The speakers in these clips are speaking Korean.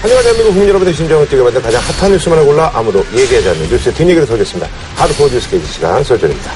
하지만 대한민국 국민 여러분의 심정을 뛰어받는 가장 핫한 뉴스만을 골라 아무도 얘기하지 않는 뉴스의 뒷얘기를 털겠습니다. 하드코어 뉴스 게이지 시간 설정입니다.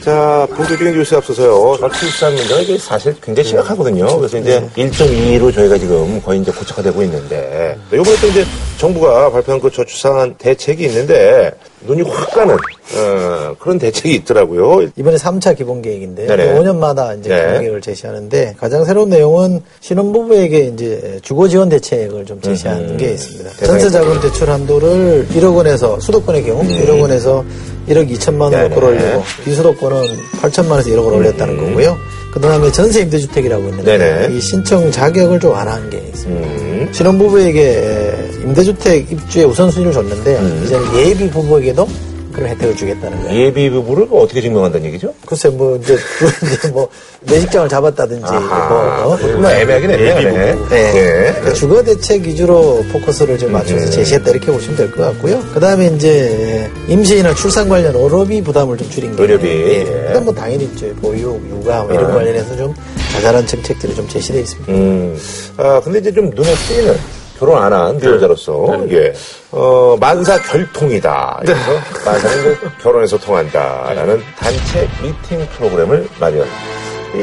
자, 본격적인 뉴스에 앞서서요. 저출산 문제가 이게 사실 굉장히 심각하거든요. 그래서 이제 1.2로 저희가 지금 거의 이제 고착화되고 있는데, 이번에 또 이제 정부가 발표한 그 저출산 대책이 있는데, 눈이 확 가는, 어, 그런 대책이 있더라고요. 이번에 3차 기본 계획인데 네네. 5년마다 이제 네. 기본 계획을 제시하는데 가장 새로운 내용은 신혼부부에게 이제 주거 지원 대책을 좀 제시하는 음. 게 있습니다. 대상이 전세 자금 대출 한도를 1억 원에서 수도권의 경우 1억 원에서 1억 2천만 원으로 음. 음. 끌어올리고 비수도권은 8천만 원에서 1억을 올렸다는 거고요. 그 다음에 전세 임대주택이라고 있는데 네네. 이 신청 자격을 좀 완화한 게 있습니다. 음, 신혼부부에게 임대주택 입주에 우선순위를 줬는데 음. 이제는 예비 부부에게도 그런 혜택을 주겠다는 거예요. 예비 부부를 어떻게 증명한다는 얘기죠? 글쎄 뭐 이제 그뭐 내직장을 잡았다든지 아하, 뭐 어? 뭐 애매하긴 애매하네. 네. 예. 그러니까 주거 대책 위주로 포커스를 좀 맞춰서 음. 제시했다 이렇게 보시면 될 것 같고요. 그다음에 이제 임신이나 출산 관련 의료비 부담을 좀 줄인 게 의료비. 예. 예. 그다음 뭐 당연히 이제 보육, 육아 뭐 이런 아. 관련해서 좀 자잘한 정책들이 좀 제시되어 있습니다. 음, 아, 근데 이제 좀 눈에 띄는 결혼 안한 비혼자로서, 예, 어, 만사 결통이다. 그래서 만사는 이제 결혼해서 통한다라는 단체 미팅 프로그램을. 이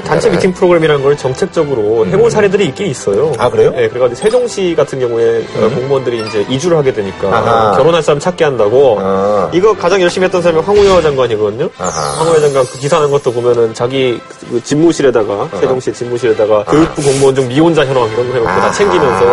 단체 미팅 프로그램이라는 걸 정책적으로 해본 사례들이 있긴 있어요. 아, 그래요? 네, 그래가지고 세종시 같은 경우에 어, 공무원들이 이제 이주를 하게 되니까 아하. 결혼할 사람 찾게 한다고 아. 이거 가장 열심히 했던 사람이 황우여 장관이거든요. 아하. 황우여 장관 그 기사하는 것도 보면은 자기 그 집무실에다가 세종시 집무실에다가 교육부 공무원 중 미혼자 현황 이런 거 해놓고. 다 챙기면서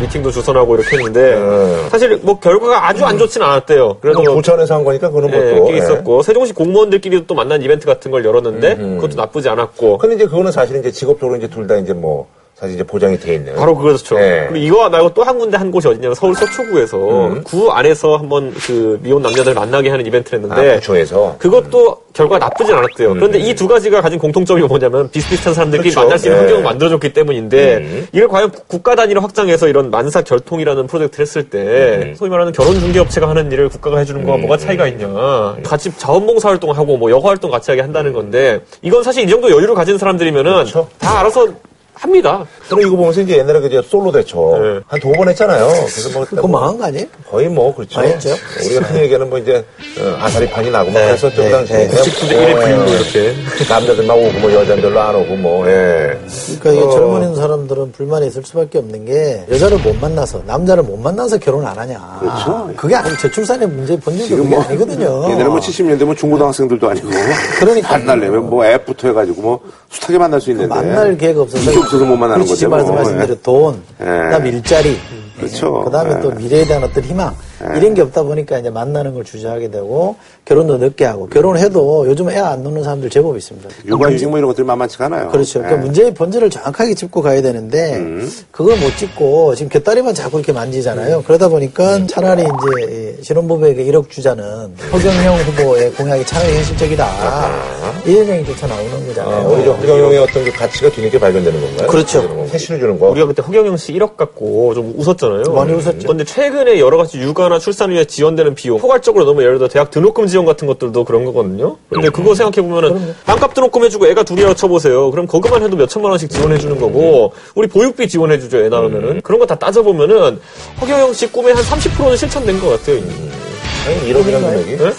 미팅도 주선하고 이렇게 했는데 음. 사실 뭐 결과가 아주 안 좋지는 않았대요. 그래도 그래도 부천에서 한 거니까 뭐 예, 또. 꽤 있었고 세종시 공무원들끼리도 또 만난 이벤트 같은 걸 열었는데 그것도 나쁘지 않았고 근데 이제 그거는 사실은 이제 직업적으로 이제 둘 다 이제 뭐, 사실 이제 보장이 돼 있는. 바로 그렇죠. 네. 그리고 이거 말고 또 한 군데 한 곳이 어디냐면 서울 서초구에서 음. 구 안에서 한번 그 미혼 남녀들 만나게 하는 이벤트를 아, 했는데 부초에서. 그것도 결과가 나쁘진 않았대요. 그런데 이 두 가지가 가진 공통점이 뭐냐면 비슷비슷한 사람들끼리 음. 그렇죠. 만날 수 있는 네. 환경을 만들어줬기 때문인데 음. 이걸 과연 국가 단위로 확장해서 이런 만사 결통이라는 프로젝트를 했을 때 음. 소위 말하는 결혼 중개 업체가 하는 일을 국가가 해주는 거와 뭐가 차이가 있냐. 같이 자원봉사 활동하고 뭐 여가 활동 같이 하게 한다는 건데 이건 사실 이 정도 여유를 가진 사람들이면은 그렇죠. 다 알아서 합니다. 그리고 이거 보면서 이제 옛날에 그 이제 솔로 대처. 네. 한두 번 했잖아요. 그래서 뭐. 그거 망한 거 아니에요? 거의 뭐 그렇죠. 했죠. 우리가 흔히 얘기하는 뭐 이제 어, 아사리 판이 나고 막 네, 그랬었죠. 네, 그 당시에. 네. 그냥 99대 1의 뭐, 비율로 예. 이렇게. 남자들만 오고 뭐 여자들로 안 오고 뭐. 예. 그러니까 이게 어. 젊은 사람들은 불만이 있을 수밖에 없는 게 여자를 못 만나서 남자를 못 만나서 결혼을 안 하냐. 그렇죠. 그게 아니 저출산의 문제 본질도 그게 아니거든요. 옛날에 뭐 70년대면 중고등학생들도 아니고. 그러니까. 만나려면 뭐 앱부터 해가지고 뭐 숱하게 만날 수 있는데. 만날 기회가 없어서 없어서 못 만나는 거죠. 지금 말씀하신 뭐. 대로 돈, 예. 그다음 일자리, 그렇죠. 그다음에 예. 또 미래에 대한 어떤 희망 이런 게 없다 보니까 이제 만나는 걸 주저하게 되고 결혼도 늦게 하고 결혼을 해도 요즘 애안 놓는 사람들 제법 있습니다. 육아휴직 뭐 이런 것들이 만만치가 않아요. 그렇죠. 그러니까 예. 문제의 본질을 정확하게 짚고 가야 되는데 음. 그걸 못 짚고 지금 곁다리만 자꾸 이렇게 만지잖아요. 그러다 보니까 차라리 이제 이 신혼부부에게 1억 주자는 허경영 후보의 공약이 차라리 현실적이다. 이런 얘기조차 나오는 거잖아요. 오히려 허경영의 어떤 그 가치가 뒤늦게 발견되는 건가요? 그렇죠. 회신을 주는 거. 우리가 그때 허경영 씨 1억 갖고 좀 웃었 잖아요. 많이 웃었죠. 그런데 최근에 여러 가지 육아나 출산을 위해 지원되는 비용, 포괄적으로 너무 예를 들어 대학 등록금 지원 같은 것들도 그런 거거든요. 근데 그거 생각해 보면은 반값 등록금 해주고 애가 둘이라 쳐보세요. 그럼 그것만 해도 몇 천만 원씩 지원해 주는 거고, 우리 보육비 지원해 주죠, 애 낳으면은. 그런 거 다 따져 보면은 허경영 씨 꿈의 한 30%는 실천된 것 같아요. 이미. 아니, 1억이라는 금액이. 네?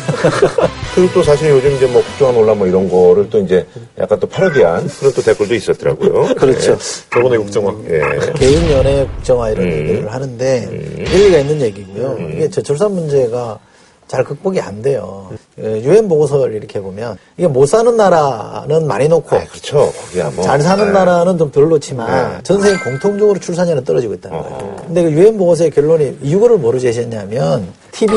그리고 또 사실 요즘 이제 뭐 국정화 논란 뭐 이런 거를 또 이제 약간 또 패러디한 그런 또 댓글도 있었더라고요. 그렇죠. 결혼의 국정화. 예. 개인 연애 국정화 이런 음. 얘기를 하는데 일리가 있는 얘기고요. 이게 저출산 문제가 잘 극복이 안 돼요. 예, 유엔 보고서를 이렇게 보면 이게 못 사는 나라는 많이 놓고 아, 그렇죠. 거기야 뭐. 잘 사는 예. 나라는 좀 덜 놓지만 네. 전 세계 공통적으로 출산율은 떨어지고 있다는 어. 거예요. 근데 그 유엔 보고서의 결론이 이거를 뭐로 제시했냐면 TV,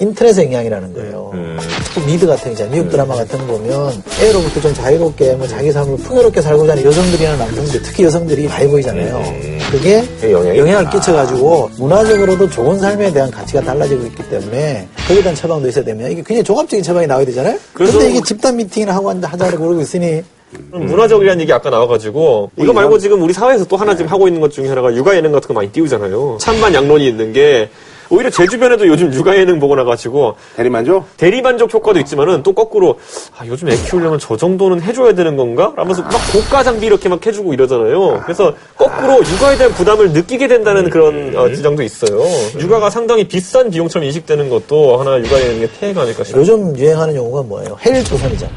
인터넷의 영향이라는 거예요. 음. 특히 미드 같은 거 있잖아요. 미국 드라마 같은 거 보면 애로부터 좀 자유롭게 뭐 자기 삶을 풍요롭게 살고자 하는 여성들이나 남성들, 특히 여성들이 많이 보이잖아요. 그게 그게 영향을. 끼쳐가지고 문화적으로도 좋은 삶에 대한 가치가 달라지고 있기 때문에 거기에 대한 처방도 있어야 되면 이게 굉장히 종합적인 처방이 나와야 되잖아요. 그런데 이게 집단 미팅이나 하고 하자고 그러고 있으니 음, 문화적이라는 얘기 아까 나와가지고 이거 말고 지금 우리 사회에서 또 하나 지금 하고 있는 것 중에 하나가 육아 예능 같은 거 많이 띄우잖아요. 찬반 양론이 있는 게 오히려 제 주변에도 요즘 육아 예능 보고 나가지고 대리만족? 대리만족 효과도 있지만은 또 거꾸로 아, 요즘 애 키우려면 저 정도는 해줘야 되는 건가? 라면서 막 고가 장비 이렇게 막 해주고 이러잖아요. 그래서 거꾸로 육아에 대한 부담을 느끼게 된다는 그런 어, 지장도 있어요. 육아가 상당히 비싼 비용처럼 인식되는 것도 하나 육아 예능의 폐해가 아닐까 싶어요. 요즘 유행하는 용어가 뭐예요? 헬조선이잖아.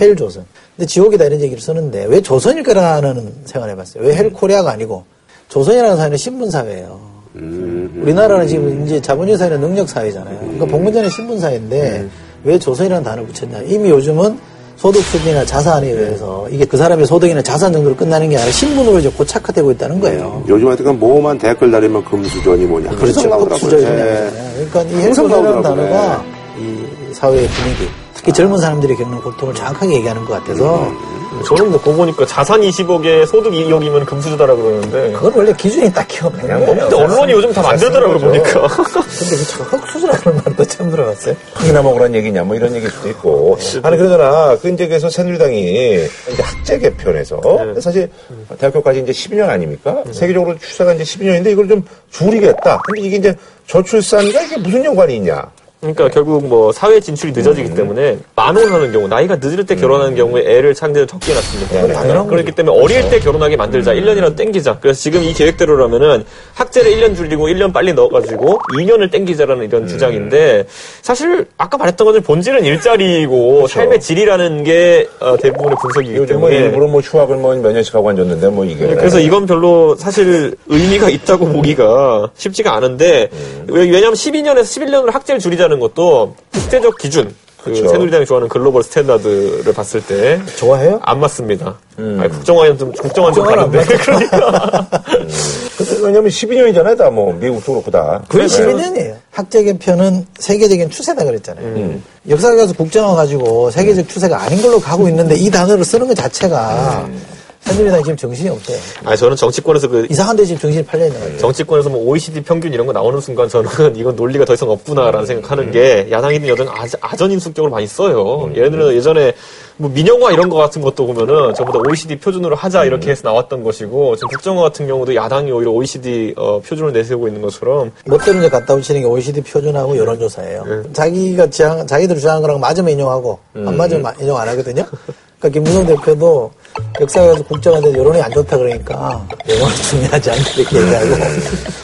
헬조선. 근데 지옥이다 이런 얘기를 쓰는데 왜 조선일까라는 생각을 해봤어요. 왜 헬코리아가 아니고 조선이라는 사회는 신분사회예요. 우리나라는 지금 이제 자본주의 사회는 능력 사회잖아요. 그러니까 봉건전의 신분 사회인데 왜 조선이라는 단어를 붙였냐. 이미 요즘은 소득 수준이나 자산에 의해서 이게 그 사람의 소득이나 자산 정도로 끝나는 게 아니라 신분으로 이제 고착화되고 있다는 거예요. 요즘 하여튼 뭐만 댓글 달리면 금수저니 뭐냐. 그렇죠. 계속 나오더라고요. 수저이냐. 예. 그러니까 이 나오더라고요. 단어가 이 사회의 분위기, 특히 젊은 사람들이 겪는 고통을 정확하게 얘기하는 것 같아서 저는 뭐 그거 보니까 자산 20억에 소득 2억이면 금수저다라 그러는데 그건 원래 기준이 딱히 없는 거예요. 근데 언론이 요즘 다 만들더라고요 보니까 근데 그 흑수저라는 말도 처음 들어봤어요. 흙이나 먹으란 얘기냐, 뭐 이런 얘기일 수도 있고. 아니, 그러잖아. 그 이제 그래서 새누리당이 이제 학제 개편에서 사실 대학교까지 이제 12년 아닙니까? 세계적으로 출사가 이제 12년인데 이걸 좀 줄이겠다. 근데 이게 이제 저출산과 이게 무슨 연관이 있냐? 그러니까 결국 뭐 사회 진출이 늦어지기 때문에 만혼하는 경우 나이가 늦을 때 결혼하는 경우에 애를 상대로 적게 낳습니다. 당연한 그렇기 때문에 어릴 때 결혼하게 만들자. 1년이라도 땡기자. 그래서 지금 이 계획대로라면은 학제를 1년 줄이고 1년 빨리 넣어가지고 2년을 땡기자라는 이런 주장인데 사실 아까 말했던 것은 본질은 일자리이고 삶의 질이라는 게 어, 대부분의 분석이기 요즘 뭐 때문에. 일부러 뭐 휴학을 뭐 몇 년씩 하고 앉았는데 뭐 이게. 그래서 이건 별로 사실 의미가 있다고 보기가 쉽지가 않은데 왜- 왜냐하면 12년에서 11년으로 학제를 줄이자 는 것도 국제적 기준 그. 새누리당이 좋아하는 global standard를 봤을 때안 좋아해요? 맞습니다. 아니, 국정화는 좀 국정화 좀안 다른데 그러니까 근데 왜냐면 12년이잖아요, 다 뭐, 미국도 그렇고 다. 그게 12년이에요. 학제 개편은 세계적인 추세다 그랬잖아요. 음. 역사에 가서 국정화 가지고 세계적 추세가 아닌 걸로 가고 있는데 이 단어를 쓰는 것 자체가 음. 새누리당이 지금 정신이 없대요. 아니 저는 정치권에서 그 이상한 데 지금 정신이 팔려 있는 거예요. 정치권에서 뭐 OECD 평균 이런 거 나오는 순간 저는 이건 논리가 더 이상 없구나라는 생각하는 게 야당이든 여당 아전 인수격으로 많이 써요. 예를 들어 예전에 뭐 민영화 이런 거 같은 것도 보면은 전부 다 OECD 표준으로 하자 이렇게 해서 나왔던 것이고 지금 국정화 같은 경우도 야당이 오히려 OECD 어, 표준을 내세우고 있는 것처럼 멋대로 이제 갖다 붙이는 게 OECD 표준하고 여론조사예요. 네. 자기가 지향, 자기들이 주장한 거랑 맞으면 인용하고, 음. 안 맞으면 마- 인용 안 하거든요. 그러니까 김무성 대표도 역사에 가서 국정화된 여론이 안 좋다 그러니까 여론은 중요하지 않다 이렇게 얘기하고 음.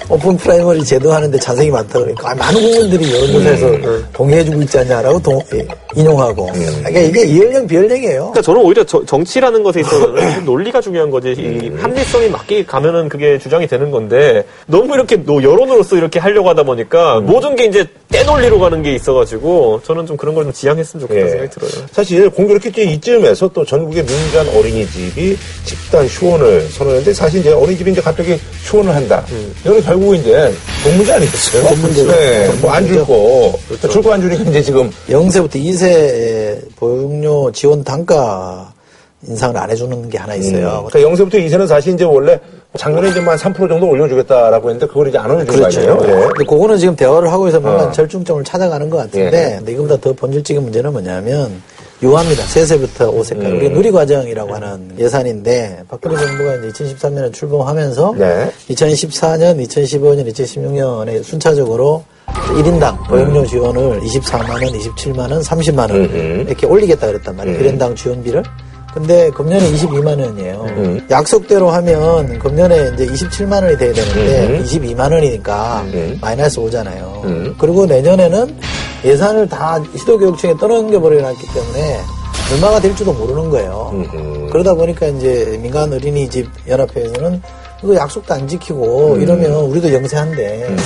open primary 제도하는데 찬성이 많다 그러니까 아, 많은 국민들이 여론조사에서 음. 동의해주고 있지 않냐라고 동- 예, 인용하고 그러니까 이게 이열령 비열령이에요. 그러니까 저는 오히려 저- 정치라는 것에 있어서는 논리가 중요한 거지 이 합리성이 맞게 가면은 그게 주장이 되는 건데 너무 이렇게 노- 여론으로서 이렇게 하려고 하다 보니까 모든 게 이제 떼논리로 가는 게 있어가지고 저는 좀 그런 걸 좀 지양했으면 좋겠다는 예. 생각이 들어요. 사실 공교롭게 이쯤에서 또 전국의 민간 어린이 집이 집단 휴원을 선언했는데 사실 이제 어린이집이 이제 갑자기 휴원을 한다. 이거는 결국 이제 돈 문제 아니겠어요? 돈 문제죠. 네. 돈뭐안 줄 거. 줄거 안 주니까 이제 지금 0세부터 2세 보육료 지원 단가 인상을 안 해주는 게 하나 있어요. 그러니까 0세부터 2세는 사실 이제 원래 작년에 이제 한3% 정도 올려주겠다라고 했는데 그걸 이제 안 올려준 거 아니에요? 예. 근데 그거는 지금 대화를 하고 있어 뭔가 어. 절충점을 찾아가는 것 같은데, 예. 근데 이거보다 더 본질적인 문제는 뭐냐면, 유아입니다. 3세부터 5세까지. 음. 우리 누리과정이라고 하는 예산인데, 박근혜 정부가 이제 2013년에 출범하면서, 네. 2014년, 2015년, 2016년에 순차적으로 1인당 보육료 지원을 24만원, 27만원, 30만원 이렇게 올리겠다 그랬단 말이에요. 1인당 지원비를. 근데 금년에 22만 원이에요. 약속대로 하면 금년에 이제 27만 원이 돼야 되는데 22만 원이니까 마이너스 오잖아요. 그리고 내년에는 예산을 다 시도교육청에 떠넘겨 버려놨기 때문에 얼마가 될지도 모르는 거예요. 그러다 보니까 이제 민간 어린이집 연합회에서는 이거 약속도 안 지키고 이러면 우리도 영세한데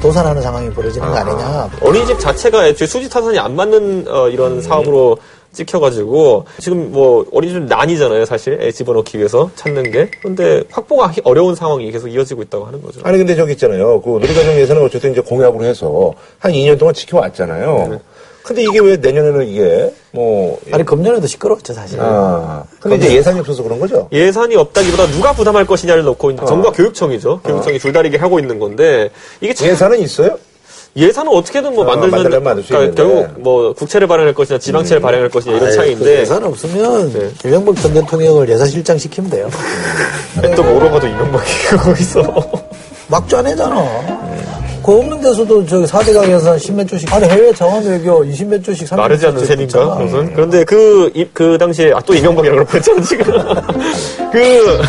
도산하는 상황이 벌어지는 거 아니냐. 어린이집 자체가 애초에 수지 타산이 안 맞는 어, 이런 사업으로 찍혀가지고 지금 뭐 어린이집 난이잖아요 사실 애 집어넣기 위해서 찾는 게 근데 확보가 히- 어려운 상황이 계속 이어지고 있다고 하는 거죠. 아니 근데 저기 있잖아요. 그 누리과정 예산은 어쨌든 이제 공약으로 해서 한 2년 동안 지켜왔잖아요. 근데 이게 왜 내년에는 이게 뭐 아니 금년에도 시끄러웠죠 사실. 아. 근데 이제 예산이 없어서 그런 거죠? 예산이 없다기보다 누가 부담할 것이냐를 놓고 있는 정부와 교육청이죠. 교육청이 줄다리기 하고 있는 건데 이게 참 예산은 있어요? 예산은 어떻게든 뭐 어, 만들면 만들려면 만들 수 그러니까. 결국 뭐 국채를 발행할 것이냐 지방채를 발행할 것이냐 이런 그 차이인데 예산 없으면 네. 이명박 전 대통령을 예사실장 시키면 돼요. 또 가도 이명박이 거기서 막주 안 해잖아. 그 없는 데서도 저기 4대 강에서 10몇 조씩. 아니, 해외 정원 외교 20몇 조씩, 30몇 마르지 않는? 붙잖아. 무슨? 그런데 그, 이- 그 당시에, 아, 또 이명박이라고 그러고 있잖아, 지금. 그,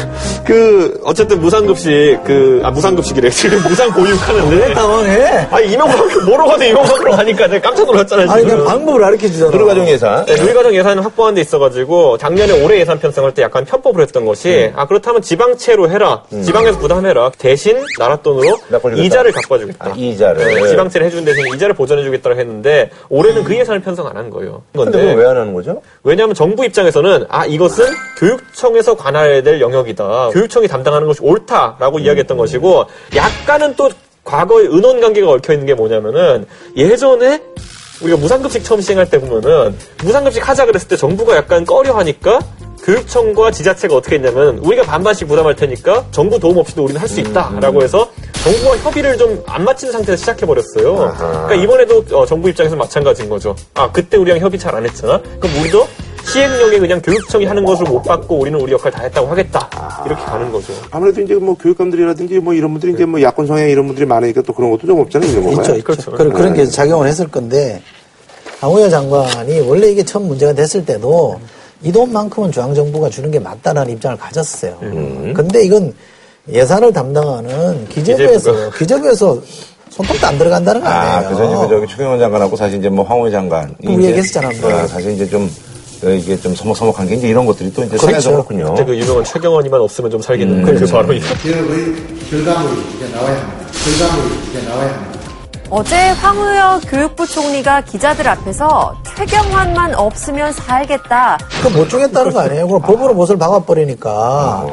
그, 어쨌든 무상급식, 그, 아, 무상급식이래. 지금 무상 보육하는데. 당황해. 아니, 이명박, 뭐로 가도 이명박으로 가니까 내가 깜짝 놀랐잖아요, 지금. 아니, 그냥 방법을 가르쳐 주잖아. 들어가정 예산. 네, 누리과정 예산을 확보하는 데 있어가지고 작년에 올해 예산 편성할 때 약간 편법을 했던 것이 아 그렇다면 지방채로 해라 지방에서 부담해라 대신 나라 돈으로 납부해주겠다. 이자를 갚아주겠다 아, 이자를. 네, 지방채를 해주는 대신 이자를 보전해주겠다고 했는데 올해는 그 예산을 편성 안 한 거예요 근데 왜 안 하는 거죠? 왜냐하면 정부 입장에서는 아 이것은 교육청에서 관할해야 될 영역이다. 교육청이 담당하는 것이 옳다라고 이야기했던 것이고 약간은 또 과거의 은원 관계가 얽혀 있는 게 뭐냐면은 예전에 우리가 무상급식 처음 시행할 때 보면은 무상급식 하자 그랬을 때 정부가 약간 꺼려하니까 교육청과 지자체가 어떻게 했냐면 우리가 반반씩 부담할 테니까 정부 도움 없이도 우리는 할 수 있다라고 해서 정부와 협의를 좀안 맞춘 상태에서 시작해 버렸어요. 그러니까 이번에도 어, 정부 입장에서 마찬가지인 거죠. 아 그때 우리랑 협의 잘 안 했잖아. 그럼 우리도 시행령에 그냥 교육청이 하는 것을 못 받고 우리는 우리 역할 다 했다고 하겠다. 이렇게 가는 거죠. 아무래도 이제 뭐 교육감들이라든지 뭐 이런 분들이 이제 뭐 야권 성향 이런 분들이 많으니까 또 그런 것도 좀 없잖아요, 있는 건가요? 있죠, 있죠. 그렇죠. 그런 그런 게 작용을 했을 건데, 강호여 장관이 원래 이게 처음 문제가 됐을 때도 이 돈만큼은 중앙정부가 주는 게 맞다라는 입장을 가졌어요. 근데 이건 예산을 담당하는 기재부에서, 기재부가. 기재부에서 손톱도 안 들어간다는 거 아, 아니에요. 그래서 이제 그 저기 추경호 장관하고 사실 이제 뭐 황호희 장관. 우리 얘기했었잖아, 뭐. 아, 사실 이제 좀, 어, 이게 좀 서먹서먹한 게 이제 이런 것들이 또 이제 그렇죠. 그렇군요. 그때 그 유명한 최경원이만 없으면 좀 살겠는 그 발언이. 기업의 결과물이 이제 나와야 합니다. 결과물이 이제 나와야 합니다. 어제 황우여 교육부 총리가 기자들 앞에서 최경환만 없으면 살겠다. 그못 주겠다는 거 아니에요. 그럼 법으로 못을 박아버리니까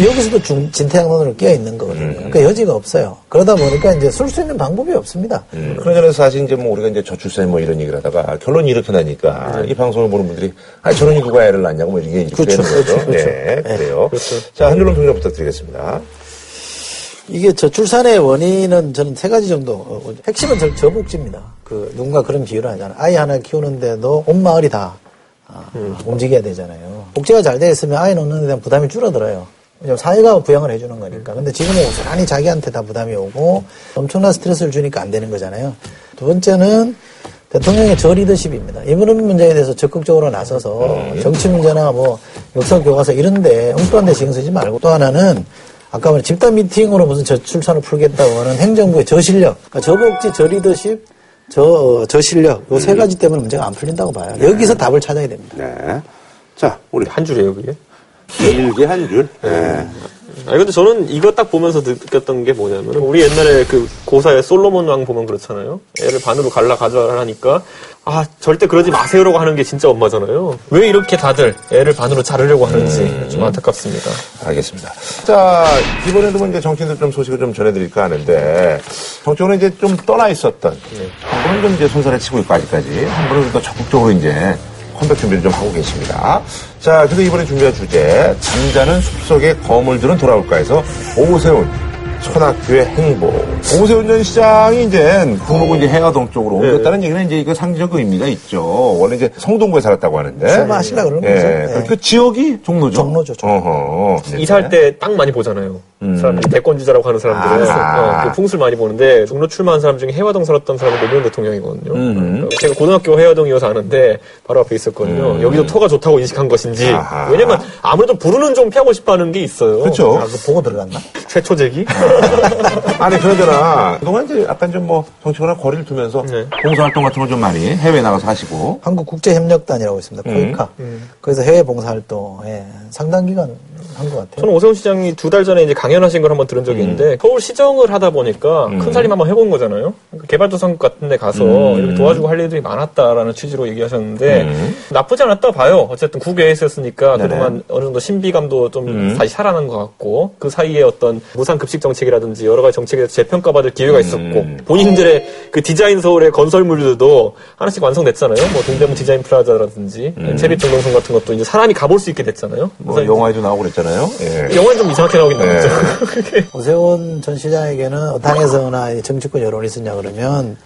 여기서도 중, 진퇴양난으로 끼어 있는 거거든요. 그러니까 여지가 없어요. 그러다 보니까 이제 쓸 수 있는 방법이 없습니다. 그런 점에서 사실 이제 뭐 우리가 이제 저출산 뭐 이런 얘기를 하다가 결론이 이렇게 나니까 이 방송을 보는 분들이 아 저런이 누가 애를 낳냐고 뭐 이게 이렇게 그렇죠. 되는 거죠. 그렇죠. 네, 그래요. 자, 한줄로 평점 부탁드리겠습니다. 이게 저출산의 원인은 저는 세 가지 정도. 어, 핵심은 저, 저복지입니다. 그 누군가 그런 비유를 하잖아요. 아이 하나 키우는데도 온 마을이 다 아, 움직여야 되잖아요. 복지가 잘돼 있으면 아이 놓는 데 대한 부담이 줄어들어요. 왜냐면 사회가 부양을 해주는 거니까. 근데 지금은 고스란히 자기한테 다 부담이 오고 엄청난 스트레스를 주니까 안 되는 거잖아요. 두 번째는 대통령의 저 리더십입니다. 이런 문제에 대해서 적극적으로 나서서 정치 문제나 뭐 역사 교과서 이런데 엉뚱한 데 신경 쓰지 말고 또 하나는 아까 말한 집단 미팅으로 무슨 저출산을 풀겠다고 하는 행정부의 저실력, 그러니까 저복지, 저리더십, 저, 저실력, 요 세 가지 때문에 문제가 안 풀린다고 봐요. 여기서 답을 찾아야 됩니다. 네. 자, 우리 한 줄이에요, 그게? 길게 한 줄. 네. 아니 근데 저는 이거 딱 보면서 느꼈던 게 뭐냐면 우리 옛날에 그 고사의 솔로몬 왕 보면 그렇잖아요. 애를 반으로 갈라 가져라 하니까 아 절대 그러지 마세요라고 하는 게 진짜 엄마잖아요. 왜 이렇게 다들 애를 반으로 자르려고 하는지 좀 안타깝습니다. 알겠습니다. 자, 이번에도 뭐 이제 정치인들 좀 소식을 좀 전해드릴까 하는데, 정치권은 이제 좀 떠나 있었던, 한 분은 좀 이제 손살에 치고 있고 아직까지, 한 분은 또 적극적으로 이제 컴백 준비를 좀 하고 계십니다. 자, 그래서 이번에 준비한 주제, 잠자는 숲속의 거물들은 돌아올까 해서, 오세훈, 천학교의 행보. 오세훈 전 시장이 이제 북로고 이제 해화동 쪽으로 옮겼다는 얘기는 이제 이거 상징적 의미가 있죠. 원래 이제 성동구에 살았다고 하는데. 설마 하시려고 그러는 거죠? 네. 그 지역이 종로죠. 종로죠, 종로. 어허. 이사할 때 땅 많이 보잖아요. 사람들이 대권주자라고 하는 사람들은 아. 어, 그 풍수를 많이 보는데 종로 출마한 사람 중에 해화동 살았던 사람이 노무현 대통령이거든요. 그러니까 제가 고등학교 해화동이어서 아는데 바로 앞에 있었거든요. 여기도 터가 좋다고 인식한 것인지 아하. 왜냐면 아무래도 부르는 좀 피하고 싶어하는 게 있어요. 그렇죠. 아, 그거 보고 들어갔나? 최초제기? 아니 그러더라. 그동안 이제 약간 좀 뭐 정치권과 거리를 두면서 네. 봉사활동 같은 걸 좀 많이 해외 나가서 하시고. 한국 국제협력단이라고 있습니다. 코이카. 그래서 해외 봉사활동에 상당 기간 한 것 같아요. 저는 오세훈 시장이 두 달 전에 이제 강연하신 걸 한번 들은 적이 있는데 서울 시정을 하다 보니까 큰 살림 한번 해본 거잖아요. 그러니까 개발도상국 같은 데 가서 이렇게 도와주고 할 일들이 많았다라는 취지로 얘기하셨는데 나쁘지 않았다 봐요. 어쨌든 국외에있었으니까 그동안 어느 정도 신비감도 좀 다시 살아난 것 같고 그 사이에 어떤 무상급식 정책이라든지 여러 가지 정책에 대해서 재평가받을 기회가 있었고 본인들의 그 디자인 서울의 건설물들도 하나씩 완성됐잖아요. 뭐 동대문 디자인 플라자라든지 세빛둥둥섬 같은 것도 이제 사람이 가볼 수 있게 됐잖아요. 뭐 영화에도 나오고 그랬잖아요. 예. 영화는 좀 이상하게 나오긴 네. 나오죠. 오세훈 전 시장에게는 당에서나 이 정치권 여론이 있었냐 그러면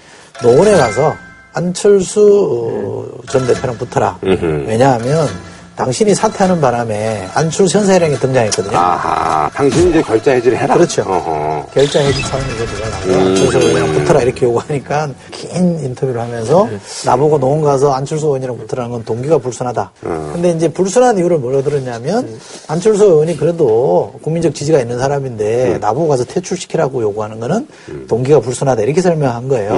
노원에 가서 안철수 어, 전 대표랑 붙어라. 왜냐하면 당신이 사퇴하는 바람에 안철수 현사회랑이 등장했거든요. 아하, 당신이 이제 결자 해지를 해라. 그렇죠. 어허. 결자 해지 차원에서 들어가고 음. 안철수 의원이랑 붙어라 이렇게 요구하니까 긴 인터뷰를 하면서 나보고 농원 가서 안철수 의원이랑 붙으라는 건 동기가 불순하다. 음. 근데 이제 불순한 이유를 뭐로 들었냐면 안철수 의원이 그래도 국민적 지지가 있는 음. 사람인데 나보고 가서 퇴출시키라고 요구하는 거는 동기가 불순하다 이렇게 설명한 거예요.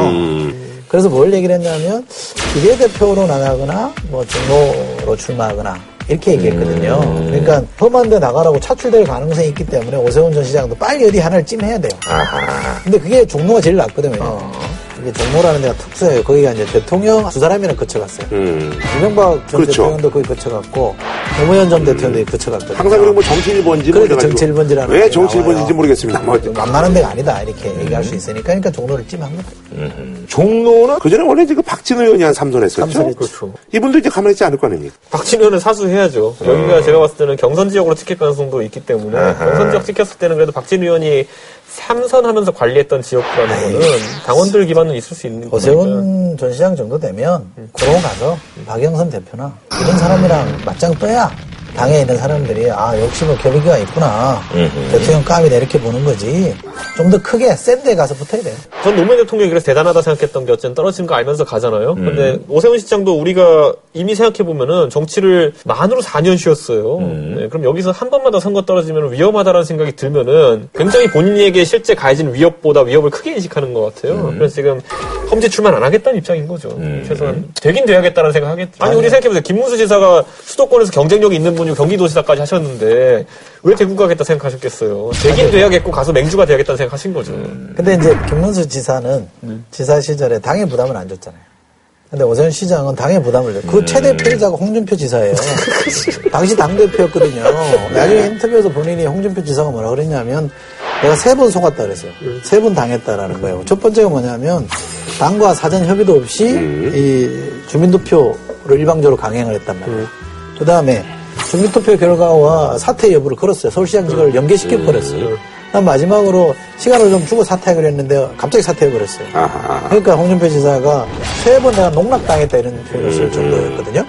음. 그래서 뭘 얘기를 했냐면 비례대표로 나가거나 뭐 종로로 출마하거나 이렇게 얘기했거든요. 음. 그러니까 험한 데 나가라고 차출될 가능성이 있기 때문에 오세훈 전 시장도 빨리 어디 하나를 찜해야 돼요. 근데 그게 종로가 제일 낫거든요. 어. 이게 종로라는 데가 특수해요. 거기가 이제 대통령 두 사람이랑 거쳐갔어요. 음. 이명박 전 그렇죠. 대통령도 거기 거쳐갔고 노무현 전 대통령도 거쳐갔거든요. 항상 그리고 뭐 정치 1번지 그러니까 정치 1번지라는 왜 정치 나와요. 1번지인지 모르겠습니다. 뭐 만만한 데가 아니다 이렇게 얘기할 수 있으니까 그러니까 종로를 찜한 거죠. 종로는 그전에 원래 이제 그 박진 의원이 한 삼선했었죠. 삼선했죠. 그렇죠. 이분도 이제 가만히 있지 않을 거 아닙니까? 박진 의원은 사수해야죠. 여기가 제가 봤을 때는 경선 지역으로 찍힐 가능성도 있기 때문에 경선 지역 찍혔을 때는 그래도 박진 의원이 삼선하면서 관리했던 지역구라는 거는 당원들 기반은 있을 수 있는 거니까. 오세훈 전 시장 정도 되면 구로 가서 박영선 대표나 이런 사람이랑 맞짱 떠야 당에 있는 사람들이 아 역시 뭐 결의가 있구나 대통령 감이다 이렇게 보는 거지 좀 더 크게 센 데 가서 붙어야 돼요 전 노무현 대통령이 그래서 대단하다 생각했던 게 어쨌든 떨어지는 거 알면서 가잖아요. 근데 오세훈 시장도 우리가 이미 생각해보면은 정치를 만으로 4년 쉬었어요. 네, 그럼 여기서 한 번만 더 선거 떨어지면 위험하다라는 생각이 들면은 굉장히 본인에게 실제 가해진 위협보다 위협을 크게 인식하는 것 같아요. 그래서 지금 험지 출마 안 하겠다는 입장인 거죠. 최소한 되긴 돼야겠다는 생각하겠죠. 아니 우리 생각해보세요. 김문수 지사가 수도권에서 경쟁력이 있는 분 이고 경기도지사까지 하셨는데 왜 대구 가겠다 생각하셨겠어요. 되긴 돼야겠고 가서 맹주가 돼야겠다는 생각하신 거죠. 근데 이제 김문수 지사는 지사 시절에 당의 부담을 안 줬잖아요 근데 오세훈 시장은 당의 부담을 줘. 그 최대 피해자가 홍준표 지사예요. 당시 당대표였거든요. 나중에 인터뷰에서 본인이 홍준표 지사가 뭐라 그랬냐면 내가 세 번 속았다 그랬어요. 세 번 당했다라는 거예요. 첫 번째가 뭐냐면 당과 사전 협의도 없이 이 주민투표를 일방적으로 강행을 했단 말이에요. 그 다음에 주민투표 결과와 사퇴 여부를 걸었어요. 서울시장직을 연계시켜 버렸어요. 그다음 마지막으로 시간을 좀 주고 사퇴하기로 했는데 갑자기 사퇴해 버렸어요. 아하. 그러니까 홍준표 지사가 세 번 내가 농락당했다 이런 표현을 쓸 정도였거든요.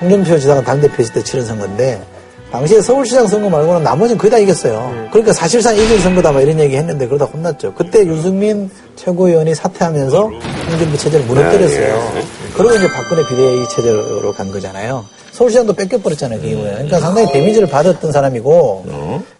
홍준표 지사가 당대표 있을 때 치른 선거인데 당시에 서울시장 선거 말고는 나머지는 거의 다 이겼어요. 그러니까 사실상 이긴 선거다 막 이런 얘기 했는데 그러다 혼났죠. 그때 유승민 최고위원이 사퇴하면서 홍준표 체제를 무너뜨렸어요. 그리고 이제 박근혜 비대위 체제로 간 거잖아요. 서울시장도 뺏겨버렸잖아요, 그 이후에. 그러니까 상당히 데미지를 받았던 사람이고.